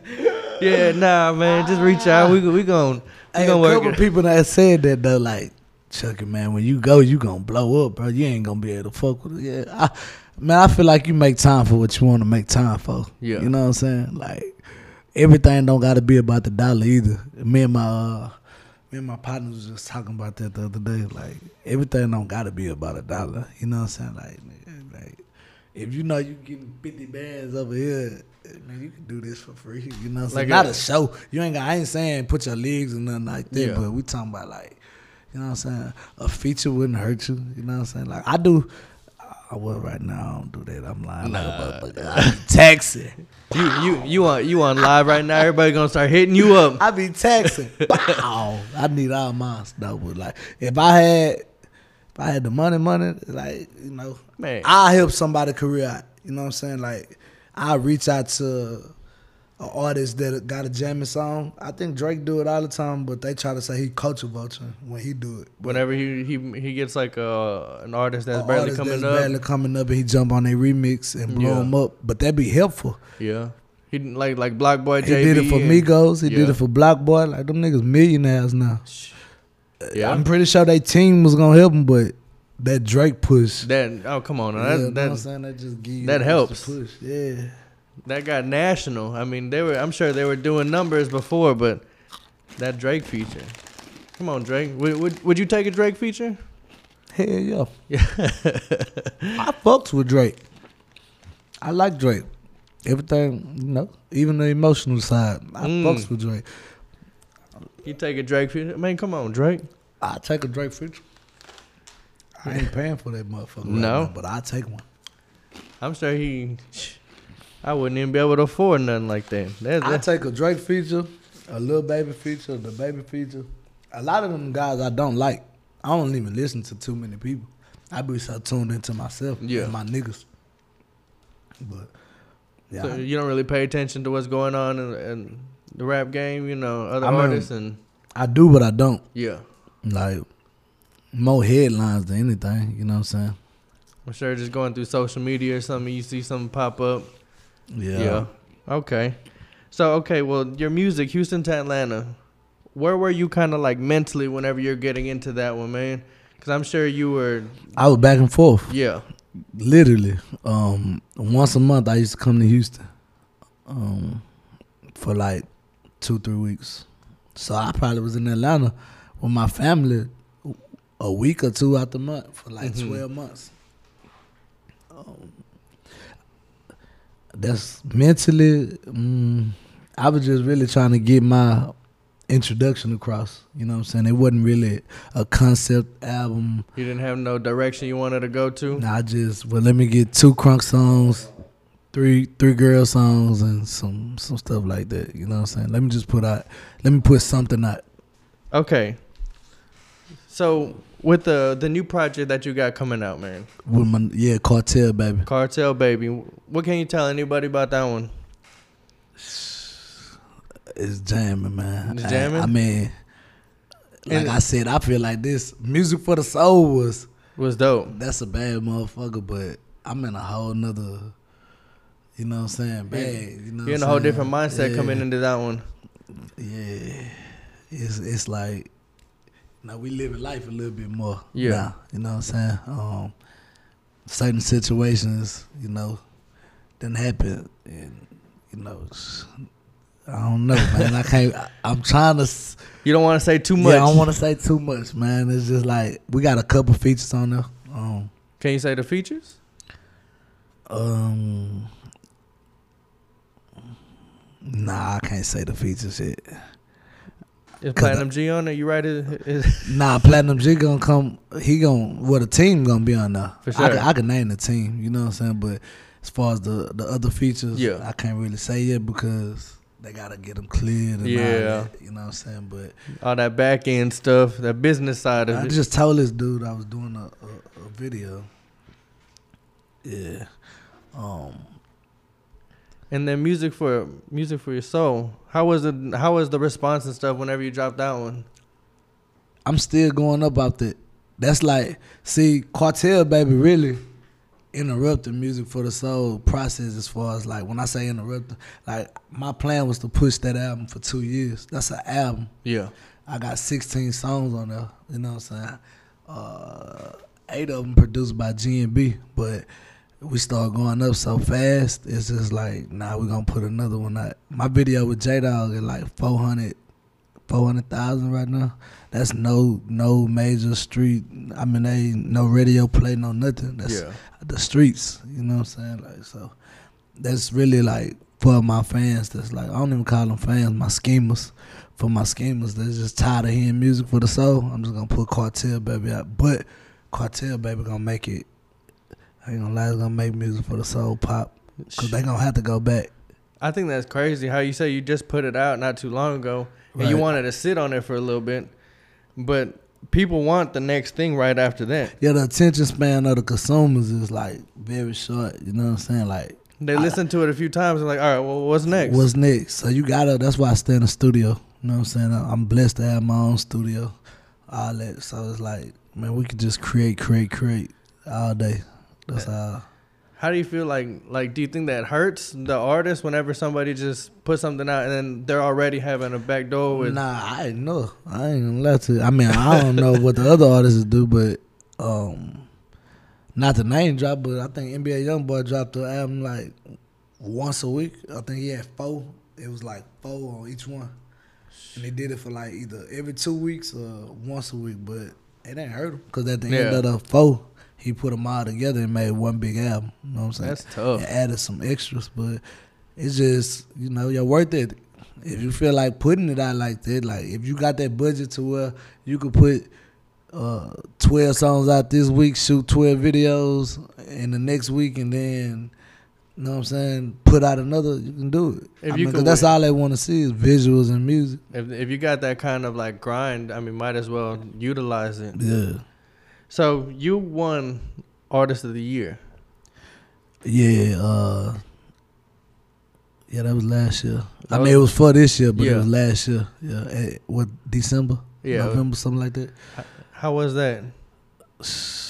Yeah, nah, man. Just reach out. We we going we hey, a gonna work couple it. people that said that though, like Chucky, man, when you go, you gonna blow up, bro. You ain't gonna be able to fuck with it. Yeah, I, man, I feel like you make time for what you want to make time for. Yeah. you know what I'm saying? Like everything don't got to be about the dollar either. Me and my uh, me and my partners was just talking about that the other day. Like everything don't got to be about a dollar. You know what I'm saying? Like, nigga, like if you know you getting 50 bands over here. Man, you can do this for free. You know, what I'm Like saying? not a- a show. You ain't got. I ain't saying put your legs and nothing like that. Yeah. But we talking about like, you know what I'm saying? A feature wouldn't hurt you. You know what I'm saying? Like I do. I well right now. I don't do that. I'm lying. Like motherfucker. I be taxing. You you you on you on live right now. Everybody gonna start hitting you up. I be taxing. Bow. I need all my stuff. But like, if I had, if I had the money, money, like you know, Man. I help somebody career out. You know what I'm saying? Like I reach out to an artist that got a jamming song. I think Drake do it all the time, but they try to say he culture vulture when he do it. Whenever he he he gets like uh, an artist that's A barely artist coming that's up, barely coming up, and he jump on a remix and blow Yeah. him up. But that be helpful. yeah, he like like BlocBoy. He JB did it for and- Migos. He did it for BlocBoy. Like them niggas millionaires now. Yeah, I'm pretty sure they team was gonna help him, but that Drake push. that oh come on, yeah, that I'm that saying? That just give you that helps. Push. Yeah. That got national. I mean, they were. I'm sure they were doing numbers before, but that Drake feature. Come on, Drake. Would would, would you take a Drake feature? Hell yeah. Yeah. I fucks with Drake. I like Drake. Everything, you know, even the emotional side. I Mm. fucks with Drake. You take a Drake feature? Man, come on, Drake. I take a Drake feature. I ain't paying for that motherfucker. right No. now, but I take one. I'm sure he. I wouldn't even be able to afford nothing like that. That, I that take a Drake feature, a little baby feature, the baby feature. A lot of them guys I don't like. I don't even listen to too many people. I be so tuned into myself Yeah. and my niggas. But yeah, so I- you don't really pay attention to what's going on in, in the rap game, you know, other I mean- artists and I do, but I don't. yeah. Like more headlines than anything. You know what I'm saying? I'm sure just going through social media or something, you see something pop up. Yeah. Yeah. Okay. So okay, well, your music, Houston to Atlanta. Where were you kind of like mentally whenever you're getting into that one, man? Because I'm sure you were. I was back and forth. Yeah. Literally. Um, once a month I used to come to Houston. Um, for like two, three weeks. So I probably was in Atlanta with my family a week or two out the month for like Mhm. twelve months. Um, that's mentally. Mm, I was just really trying to get my introduction across. You know what I'm saying? It wasn't really a concept album. You didn't have no direction you wanted to go to. Nah, I just well, let me get two crunk songs, three three girl songs, and some some stuff like that. You know what I'm saying? Let me just put out, let me put something out. Okay. So with the the new project that you got coming out, man, With my yeah, cartel baby. Cartel Baby. What can you tell anybody about that one? It's jamming, man. It's I- jamming? I, mean, like And- I said, I feel like this music for the soul was Was dope. that's a bad motherfucker, but I'm in a whole nother. You know what I'm saying? Bad. You know You're in a whole different mindset Yeah. coming into that one. Yeah, it's it's like now we living life a little bit more. Yeah. now, you know what I'm saying. Um, certain situations, you know, didn't happen, and you know, I don't know, man. I can't. I, I'm trying to. s- You don't want to say too much. Yeah, I don't want to say too much, man. It's just like we got a couple features on there. Um, Can you say the features? um, nah, I can't say the features yet. Is Platinum G on it? You write it? Is- Nah, Platinum G gonna come. He gonna. Well, the team gonna be on there. For I sure. can, I can name the team. You know what I'm saying? But as far as the the other features, Yeah. I can't really say yet because they gotta get them cleared. And all Yeah. that, you know what I'm saying? But all that back end stuff, that business side of I it. I just told this dude I was doing a, a, a video. Yeah. Um. And then music for music for your soul. How was it? How was the response and stuff whenever you dropped that one? I'm still going up out that. That's like, see, Cartel, baby, really interrupted music for the soul process as far as like when I say interrupted, like my plan was to push that album for two years. That's an album. Yeah. I got 16 songs on there. You know what I'm saying? Uh, eight of them produced by G and B, but we start going up so fast. It's just like, nah, we're gonna put another one out. My video with J Dog is like 400, 400,000 right now. That's no no major street. I mean, they no radio play, no nothing. That's yeah. the streets. You know what I'm saying? Like so, that's really like for my fans. That's like I don't even call them fans. My schemers. For my schemers, that's just tired of hearing music for the soul. I'm just gonna put Cartel Baby out, but Cartel Baby gonna make it. I ain't gonna lie, it's gonna make music for the soul pop. Cause they gonna have to go back. I think that's crazy how you say you just put it out not too long ago and you wanted to sit on it for a little bit, but people want the next thing right after that. Yeah, the attention span of the consumers is like very short. You know what I'm saying? Like, They listen to it a few times and like, all right, well, what's next? what's next? So you gotta. That's why I stay in the studio. You know what I'm saying? I'm blessed to have my own studio, all that. So it's like, man, we could just create, create, create all day. That's how. How do you feel like like do you think that hurts the artist whenever somebody just puts something out and then they're already having a back door with Nah, I know. I ain't gonna lie to you. I mean, I don't know what the other artists do, but um, not the name drop, but I think NBA YoungBoy dropped the album like once a week. I think he had four. It was like four on each one, and they did it for like either every two weeks or once a week. But it ain't hurt him because at the end of the four, he put them all together and made one big album. You know what I'm saying? That's tough. and added some extras, but it's just you know you're worth it. If you feel like putting it out like that, like if you got that budget to where you could put uh, twelve songs out this week, shoot twelve videos in the next week, and then you know what I'm saying, put out another, you can do it. If I you mean, could that's all they want to see is visuals and music. If if you got that kind of like grind, I mean, might as well utilize it. Yeah, So you won artist of the year. yeah, uh, yeah. That was last year. I mean, it was for this year, but Yeah. it was last year. Yeah, eh, what December, Yeah. November, something like that. How was that?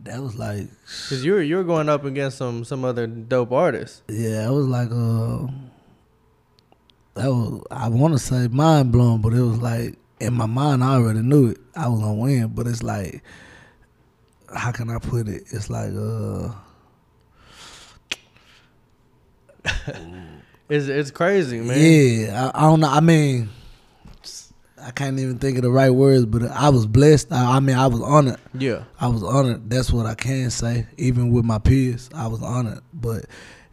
That was like, Cause you were you were going up against some some other dope artists. yeah, it was like, uh, that was, I want to say mind blowing, but it was like, in my mind, I already knew it. I was going to win, but it's like, how can I put it? It's like, uh, It's it's crazy, man. yeah, I, I don't know. I mean, I can't even think of the right words, but I was blessed. I, I mean, I was honored. Yeah. I was honored. That's what I can say. Even with my peers, I was honored. But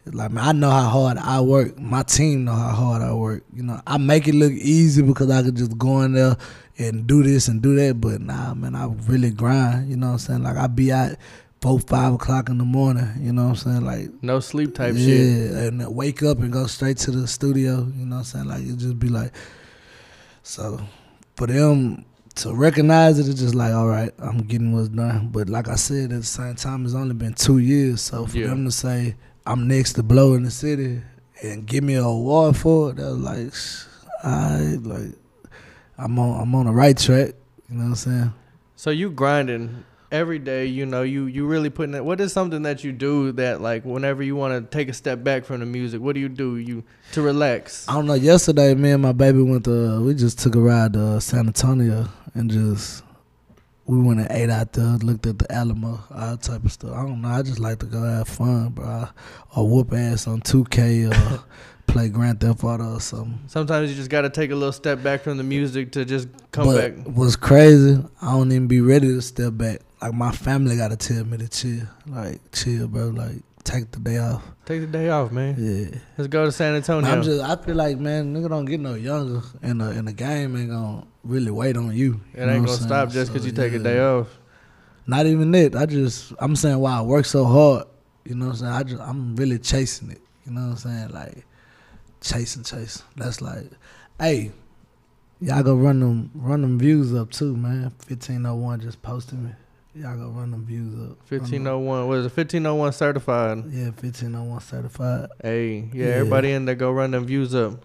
like, man, I know how hard I work. My team know how hard I work. You know, I make it look easy because I could just go in there and do this and do that. But nah, man, I really grind. You know what I'm saying? Like I be out four, five o'clock in the morning. You know what I'm saying? Like No sleep type yeah, shit. and wake up and go straight to the studio. You know what I'm saying? Like it just be like, so for them to recognize it, it's just like, all right, I'm getting what's done. But like I said, at the same time, it's only been two years. So for Yeah. them to say I'm next to blow in the city and give me an award for it, that was like, I like, I'm on, I'm on the right track. You know what I'm saying? So you grinding every day, you know, you you really putting it what is something that you do that like whenever you want to take a step back from the music, what do you do you to relax? I don't know. Yesterday, me and my baby went to. We just took a ride to San Antonio and just we went and ate out there, looked at the Alamo, all type of stuff. I don't know. I just like to go have fun, bro. Or whoop ass on 2K or play Grand Theft Auto or something. Sometimes you just got to take a little step back from the music to just come but back. what's crazy? I don't even be ready to step back. Like my family got to tell me to chill. Like chill, bro. Like take the day off. Take the day off, man. Yeah. Let's go to San Antonio. I'm just. I feel like man, nigga don't get no younger, and the and the game ain't gonna really wait on you. it You ain't gonna stop just because So, you take a day off. Not even that. I just. I'm saying why I work so hard. You know what I'm saying? I just. I'm really chasing it. You know what I'm saying? Like chasing, Chase. That's like, hey, y'all go run them run them views up too, man. 1501 just posted me. Y'all go run them views up. Them- 1501, what is it? 1501 certified. Yeah, 1501 certified. Hey, yeah, Yeah. everybody in there, go run them views up.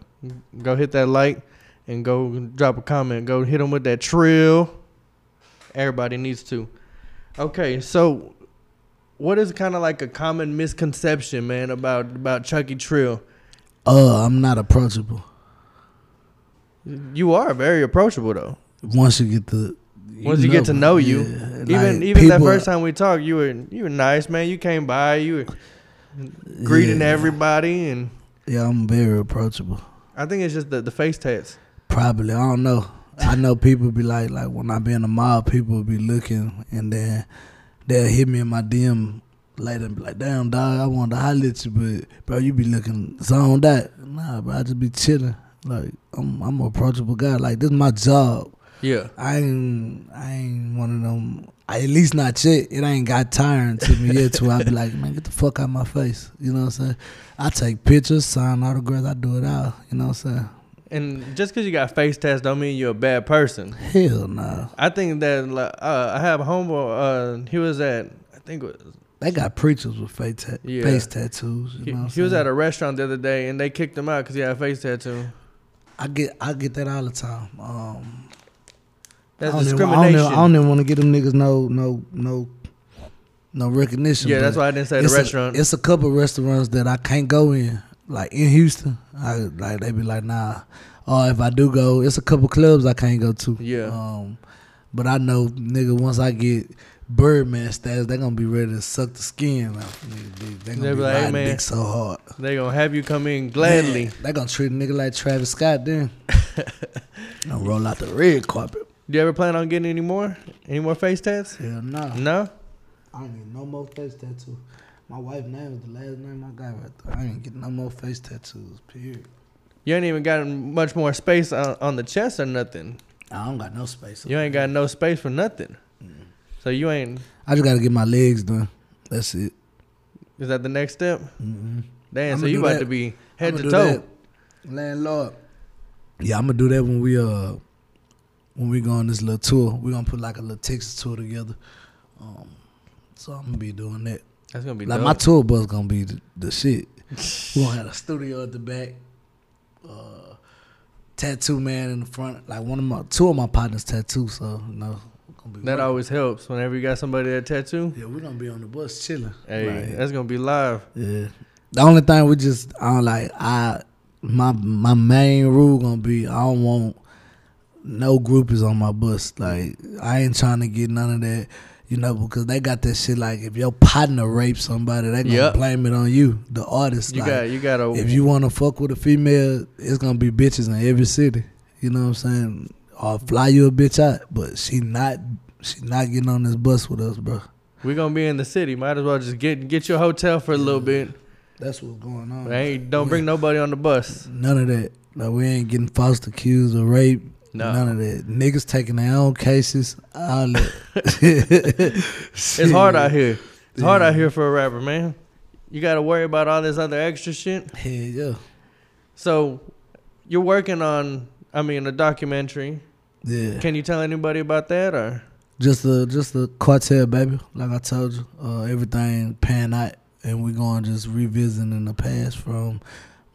Go hit that like and go drop a comment. Go hit them with that trill. Everybody needs to. Okay, so what is kind of like a common misconception, man, about about Chucky Trill? Uh, I'm not approachable. You are very approachable though. Once you get the Once you get to know you, yeah, Even like, even that first time we talked, you were you were nice, man. You came by, you were greeting yeah. everybody, and Yeah, I'm very approachable. I think it's just the the face tats. Probably, I don't know. I know people be like, like when I be in the mall, people be looking, and then they'll hit me in my DM later and be like, "Damn, dog, I wanted to holler at you, but bro, you be looking zoned out." Nah, bro, I just be chilling. Like I'm, I'm an approachable guy. Like this is my job. Yeah, I ain't, I ain't one of them. I, at least not yet. It ain't got tiring to me yet. To I be like, man, get the fuck out of my face. You know what I'm saying? I take pictures, sign autographs. I do it all. You know what I'm saying? And just because you got face tats don't mean you're a bad person. Hell no. I think that like, uh, I have a homeboy. Uh, he was at I think it was, They got preachers with face, ta- Yeah. face tattoos. You he, know he was at a restaurant the other day and they kicked him out because he had a face tattoo. I get I get that all the time. Um, That's I don't even- discrimination. I don't, even, even want to give them niggas no no no no recognition. yeah, that's why I didn't say the restaurant. A, it's a couple restaurants that I can't go in. Like in Houston, I like they be like nah. Or if I do go, it's a couple clubs I can't go to. Yeah. Um, but I know nigga once I get Birdman status, they gonna be ready to suck the skin off. Nigga, they, they gonna They be, be like, hey, man. dick so hard. they gonna have you come in gladly. Man, they gonna treat a nigga like Travis Scott then. gonna roll out the red carpet. Do you ever plan on getting any more? Any more face tats? Hell no. No. I ain't need no more face tattoo. My wife's name is the last name I got right there. I ain't getting no more face tattoos. Period. You ain't even got much more space on, on the chest or nothing. I don't got no space. You ain't got no space for nothing. So you ain't. I just gotta get my legs done. That's it. Is that the next step? Mm-hmm. Damn. So you about that. to be head I'ma toe. that. Landlord. Yeah, I'm gonna do that when we uh when we go on this little tour. We're gonna put like a little Texas tour together. Um, so I'm gonna be doing that. That's gonna be Like dope. my tour bus gonna be the, the shit. we gonna have a studio at the back. Uh, tattoo man in the front. Like one of my two of my partners tattoo, so you know. That working. always helps whenever you got somebody that tattoo. Yeah, we're gonna be on the bus chilling. Hey, Like, that's gonna be live. yeah. The only thing we just I don't like I my my main rule gonna be I don't want no groupies on my bus. Like I ain't trying to get none of that. You know, because they got that shit like if your partner rapes somebody, they gonna Yep. blame it on you, the artist. You like, got you got to. if you want to fuck with a female, it's gonna be bitches in every city. You know what I'm saying? Or fly you a bitch out, but she not she not getting on this bus with us, bro. we gonna be in the city. Might as well just get get your hotel for a little bit. That's what's going on. Hey, don't bring nobody on the bus. None of that. Like we ain't getting false accused of rape. No. None of that. Niggas taking their own cases. All that. It's hard out here. It's hard out here for a rapper, man. You got to worry about all this other extra shit. Hell yeah. So, you're working on, I mean, a documentary. Yeah. Can you tell anybody about that or? Just the just a cartel, baby. Like I told you, uh, everything pan out, and we're going just revisiting the past from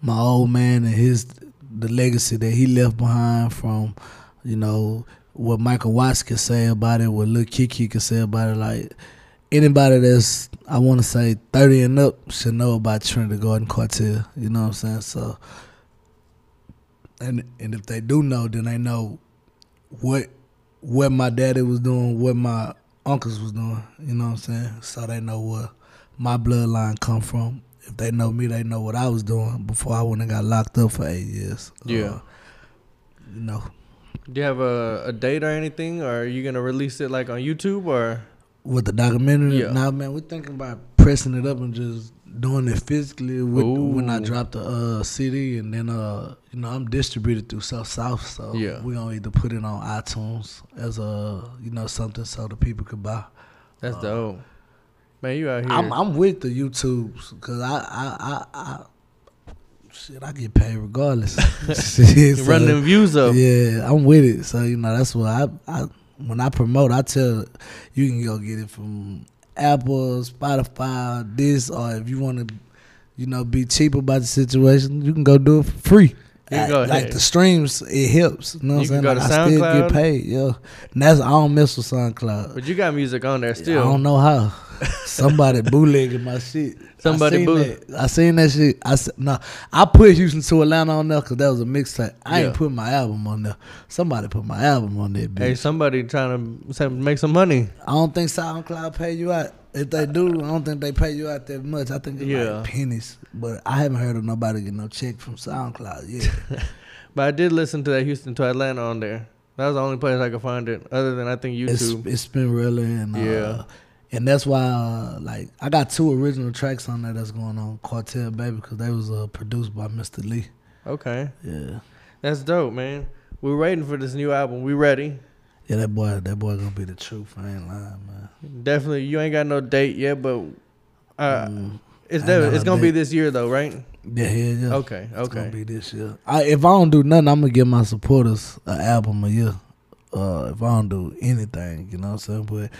my old man and his the legacy that he left behind. From you know what Michael Watts could say about it, what Lil Keke could say about it. Like anybody that's I want to say thirty and up should know about Trinity Garden Cartel. You know what I'm saying? So, and and if they do know, then they know what what my daddy was doing, what my uncles was doing. You know what I'm saying? So they know where my bloodline come from. If they know me, they know what I was doing before I went and got locked up for eight years. Yeah. Uh, you know, Do you have a, a date or anything? Or are you going to release it like on YouTube or? with the documentary. Yeah. Now, man, we're thinking about pressing it up and just doing it physically with, when I drop the uh, CD, and then uh, you know I'm distributed through South South, so Yeah. we're gonna either put it on iTunes as a you know something so the people could buy. That's dope. Man, you out here. Uh, I'm I'm with the YouTubes because I I I. I Shit, I get paid regardless. Shit, so- them views up. Yeah, I'm with it. So you know that's what I, I when I promote, I tell you can go get it from Apple, Spotify, this, or if you want to, you know, be cheap about the situation, you can go do it for free. Go like the streams, it helps. You know what I'm saying? go Like, I still SoundCloud. get paid. Yeah, and that's I don't mess with SoundCloud. But you got music on there still. I don't know how. Somebody bootlegging my shit. Somebody I seen boot- I seen that shit. I s- no, I put Houston to Atlanta on there because that was a mixtape. I Yeah. ain't put my album on there. Somebody put my album on there. Bitch. Hey, somebody trying to make some money. I don't think SoundCloud pay you out. If they do, I don't think they pay you out that much. I think it's Yeah. like pennies. But I haven't heard of nobody get no check from SoundCloud yet. But I did listen to that Houston to Atlanta on there. That was the only place I could find it, other than I think it's YouTube. it's been really and uh, Yeah. And that's why uh, like I got two original tracks on there that's going on Cartel Baby because they was uh, produced by Mr. Lee. Okay, Yeah, that's dope, man. We're waiting for this new album. We ready? yeah, that boy, that boy gonna be the truth. I ain't lying, man. Definitely. You ain't got no date yet, but uh, Mm. It's it's gonna be this year though, right? Yeah, yeah, yeah. Okay, It's gonna okay. be this year. I, if I don't do nothing, I'm gonna give my supporters an album a year. Uh, if I don't do anything, you know what I'm saying? But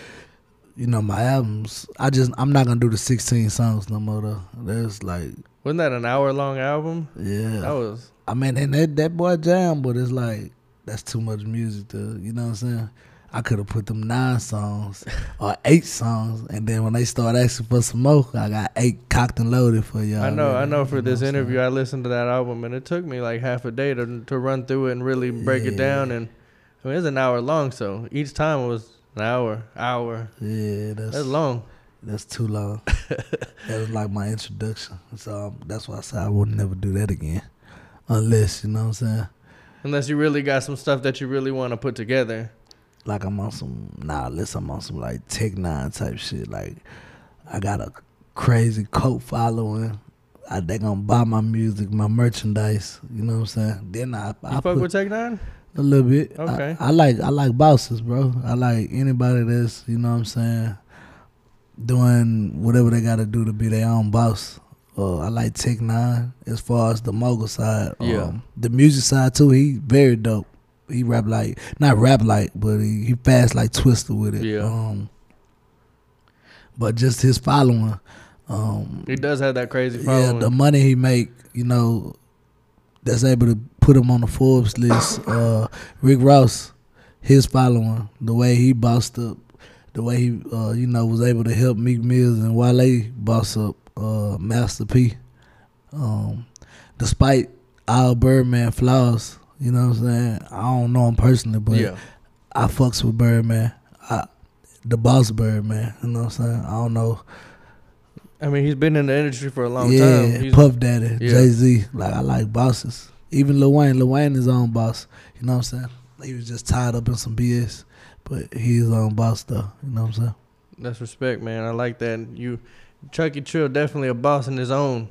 you know, my albums, I just I'm not gonna do the 16 songs no more. Though. There's like, Wasn't that an hour long album? yeah. That was I mean, and that that boy jam, but it's like that's too much music to, you know what I'm saying? I could have put them nine songs or eight songs, and then when they start asking for some more, I got eight cocked and loaded for y'all. I know, I know. For you this what interview? I listened to that album, and it took me like half a day to to run through it and really break it down. And I mean, it's an hour long, so each time it was an hour, hour. yeah, that's That's long. That's too long. that was like my introduction. So um, that's why I said I would never do that again. Unless, you know what I'm saying? Unless you really got some stuff that you really want to put together. Like I'm on some, nah, unless I'm on some like Tech N9ne type shit. Like I got a crazy cult following. I, they gonna buy my music, my merchandise. You know what I'm saying? Then I, You I fuck put with Tech N9ne? A little bit. Okay. I, I like I like bosses, bro. I like anybody that's you know what I'm saying, doing whatever they got to do to be their own boss. Uh, I like Tech N9ne as far as the mogul side. Yeah. Um, the music side too. He very dope. He rap like not rap like, but he, he fast like Twista with it. Yeah. Um, but just his following. Um, He does have that crazy following. yeah, the money he make, you know, that's able to put him on the Forbes list. Uh, Rick Ross, his following, the way he bossed up, the way he, uh, you know, was able to help Meek Mills and Wale boss up uh, Master P. Um, despite all Birdman flaws, you know what I'm saying? I don't know him personally, but yeah. I fucks with Birdman. I, the boss Birdman, you know what I'm saying? I don't know. I mean, he's been in the industry for a long yeah, time. He's, Puff Daddy, Yeah. Jay Z. Like I like bosses. Even Lil Wayne, Lil Wayne his own boss. You know what I'm saying? He was just tied up in some BS, but he's his own boss though. You know what I'm saying? That's respect, man. I like that. You, Chucky Trill, definitely a boss in his own.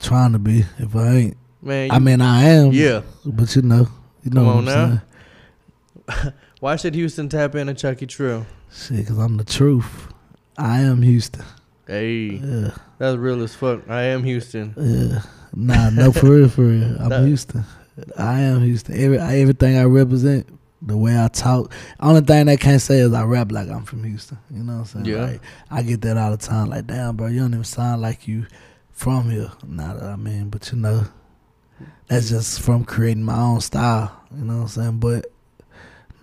Trying to be. If I ain't, Man, I mean I am. yeah. But you know, you know Come what on I'm now. saying? Why should Houston tap into Chucky Trill? Shit, cause I'm the truth. I am Houston. Hey, Yeah, that's real as fuck. I am Houston. yeah. Nah, no, for real, for real. I'm That- Houston. I am Houston. Every everything I represent, the way I talk. Only thing they can't say is I rap like I'm from Houston. You know what I'm saying? Yeah. Like, I get that all the time. Like, damn, bro, you don't even sound like you from here. Not I mean, but you know, that's just from creating my own style. You know what I'm saying? But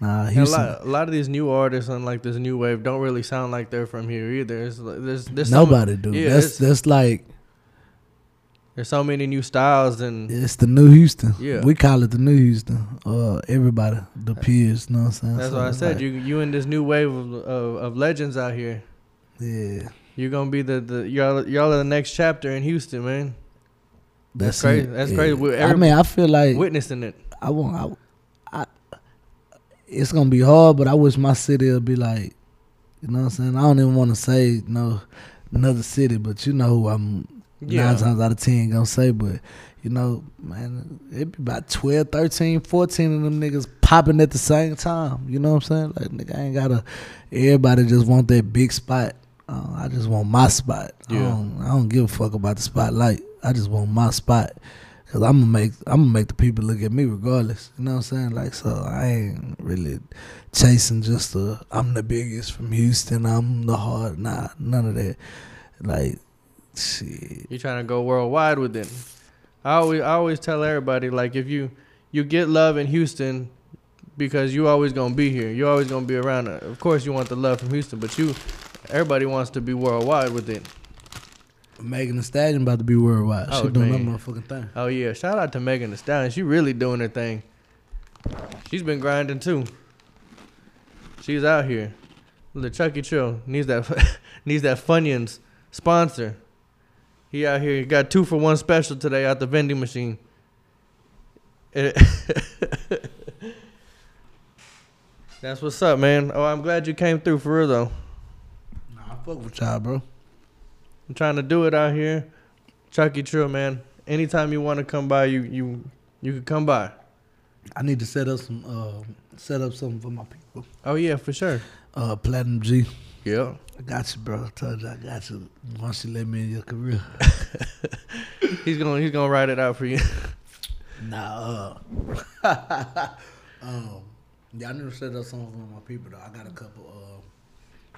nah, a Houston. lot, a lot of these new artists on like this new wave don't really sound like they're from here either. It's like, there's there's Nobody do. yeah, that's that's like there's so many new styles and it's the new Houston. Yeah. we call it the new Houston. Uh, everybody, the peers. You know what I'm saying? that's So why I said like, you you in this new wave of, of, of legends out here. Yeah, You're gonna be the, the y'all y'all are the next chapter in Houston, man. that's, crazy. it. That's Yeah. crazy. I mean, I feel like Witnessing it. I want. I, I, it's gonna be hard, but I wish my city would be like, you know what I'm saying. I don't even want to say you know another city, but you know who I'm Yeah. nine times out of ten gonna say. But you know, man, it be about 12, 13, 14 of them niggas popping at the same time. You know what I'm saying? Like nigga, I ain't gotta. Everybody just want that big spot. Uh, I just want my spot. I, Yeah. don't, I don't give a fuck about the spotlight. I just want my spot. Cause I'm gonna make I'm gonna make the people look at me regardless. You know what I'm saying? Like so, I ain't really chasing just the I'm the biggest from Houston. I'm the hard. Nah, none of that. Like, shit. You're trying to go worldwide with it. I always I always tell everybody like if you you get love in Houston because you always gonna be here. You're always gonna be around. Of course you want the love from Houston, but you everybody wants to be worldwide with it. Megan Thee Stallion about to be worldwide. Oh, she doing man. that motherfucking thing. Oh yeah, shout out to Megan Thee Stallion. She really doing her thing. She's been grinding too. She's out here. The Chucky Trill needs that needs that Funyuns sponsor. He out here. He got two for one special today out the vending machine. That's what's up, man. Oh, I'm glad you came through for real though. Nah, I fuck with y'all, bro. I'm trying to do it out here. Chucky Trill, man. Anytime you want to come by, you you you can come by. I need to set up some uh set up something for my people. Oh yeah, for sure. Uh Platinum G. Yeah. I got you, bro. I told you I got you. Once you let me in your career. He's gonna he's gonna write it out for you. Nah. Uh, um, yeah, I never set up something for my people though. I got a couple. Uh,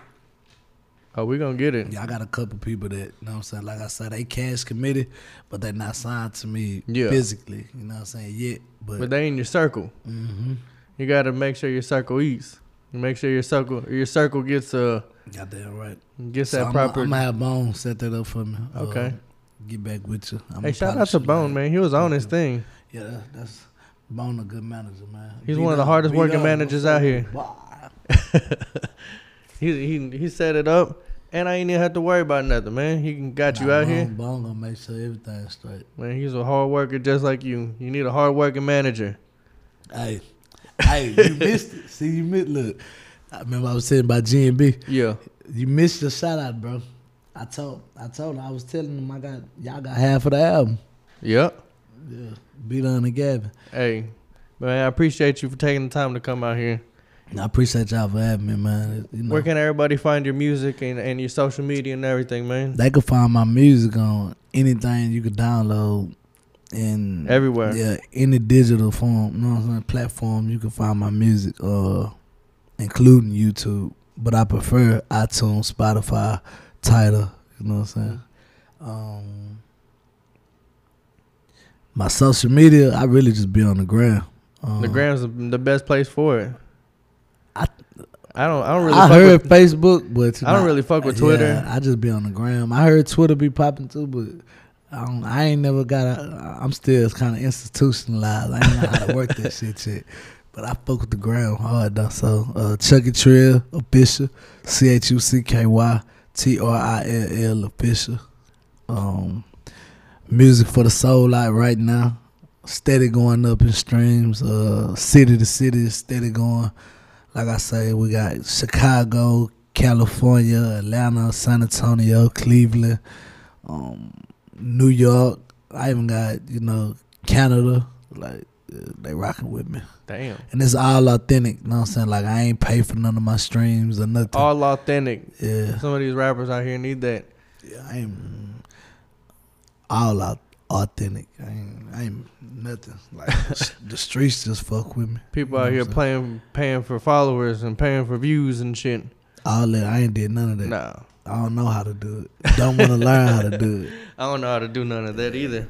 Oh, we gonna get it. yeah, I got a couple people that you know what I'm saying. Like I said, they cash committed, but they not signed to me Yeah. physically. You know what I'm saying? Yet, but, But they in your circle. hmm You gotta make sure your circle eats. Make sure your circle your circle gets uh goddamn right. gets So that I'm, proper. I'm gonna have Bone set that up for me. Uh, Okay. get back with you. I'm hey, shout out to Bone, man. He was on his thing. Yeah, that, that's Bone, a good manager, man. He's one of the hardest working managers out here. He he he set it up, and I ain't even have to worry about nothing, man. He can got you out Bone, here, Bone gonna make sure everything's straight. man. He's a hard worker just like you. You need a hard working manager. Hey, hey, you missed it. See, you missed. Look, I remember I was saying about G and B. Yeah, You missed your shout out, bro. I told, I told, him, I was telling them I got y'all got half of the album. yep. Yeah, beat on the Gavin. Hey, man, I appreciate you for taking the time to come out here. I appreciate y'all for having me, man. You know, Where can everybody find your music and, and your social media and everything, man? they can find my music on anything you could download and Everywhere. Yeah, any digital form, you know what I'm saying, platform you can find my music, uh, including YouTube. But I prefer iTunes, Spotify, Tidal. You know what I'm saying. Um, my social media, I really just be on the gram. Um, The Gram's the- the best place for it. I- I don't. I don't really. I fuck heard with, Facebook, but I don't know, really fuck with yeah, Twitter. I just be on the gram. I heard Twitter be popping too, but I don't. I ain't never got. A, I'm still kind of institutionalized. I ain't know how to work that shit yet. But I fuck with the ground hard though. So uh, Chucky Trill official, C H U C K Y T R I L L official. Um, music for the soul like right now. Steady going up in streams. Uh, city to city is steady going. Like I say, we got Chicago, California, Atlanta, San Antonio, Cleveland, um, New York. I even got you know Canada. Like they rocking with me, Damn. and it's all authentic. You know what I'm saying? Like I ain't pay for none of my streams or nothing. All authentic. yeah, Some of these rappers out here need that. yeah, I ain't mm, all out authentic. I ain't, I ain't nothing. Like the streets just fuck with me. People You know out here playing, paying for followers and paying for views and shit. All that I ain't did none of that. Nah, I don't know how to do it. Don't want to learn how to do it. I don't know how to do none of that either.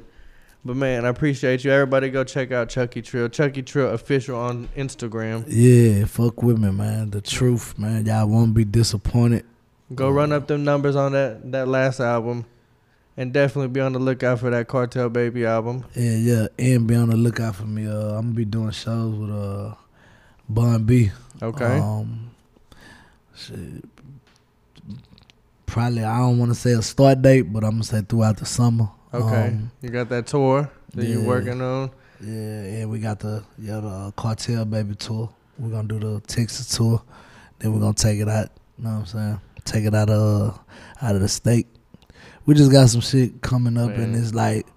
But man, I appreciate you. Everybody go check out Chucky Trill. Chucky Trill official on Instagram. Yeah, fuck with me, man. The truth, man. Y'all won't be disappointed. Go run up them numbers on that that last album, and definitely be on the lookout for that Cartel Baby album. Yeah, yeah. And be on the lookout for me. Uh, I'm gonna be doing shows with uh Bun B. Okay. Um, shit. Probably I don't want to say a start date, but I'm gonna say throughout the summer. okay. Um, you got that tour that you're working on. yeah, and we got the yeah the uh, Cartel Baby tour. We're gonna do the Texas tour. Then we're gonna take it out. You know what I'm saying? Take it out of uh, out of the state. We just got some shit coming up, and it's like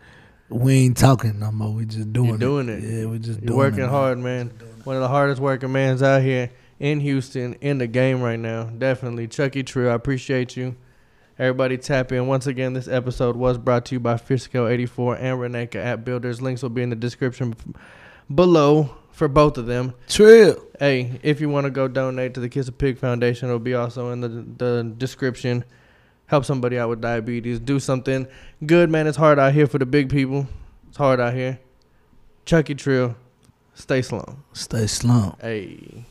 we ain't talking no more. We just doing doing it. Yeah, we just You're doing working it, man. hard, man. One of the hardest working mans out here in Houston in the game right now. Definitely. Chucky Trill, I appreciate you. Everybody tap in. Once again, this episode was brought to you by Fishscale84 and Reneka at Builders. Links will be in the description below for both of them. Trill. Hey, if you want to go donate to the Kiss a Pig Foundation, it'll be also in the, the description. Help somebody out with diabetes. Do something good, man. It's hard out here for the big people. It's hard out here. Chucky Trill, stay slow. Stay slump. Hey.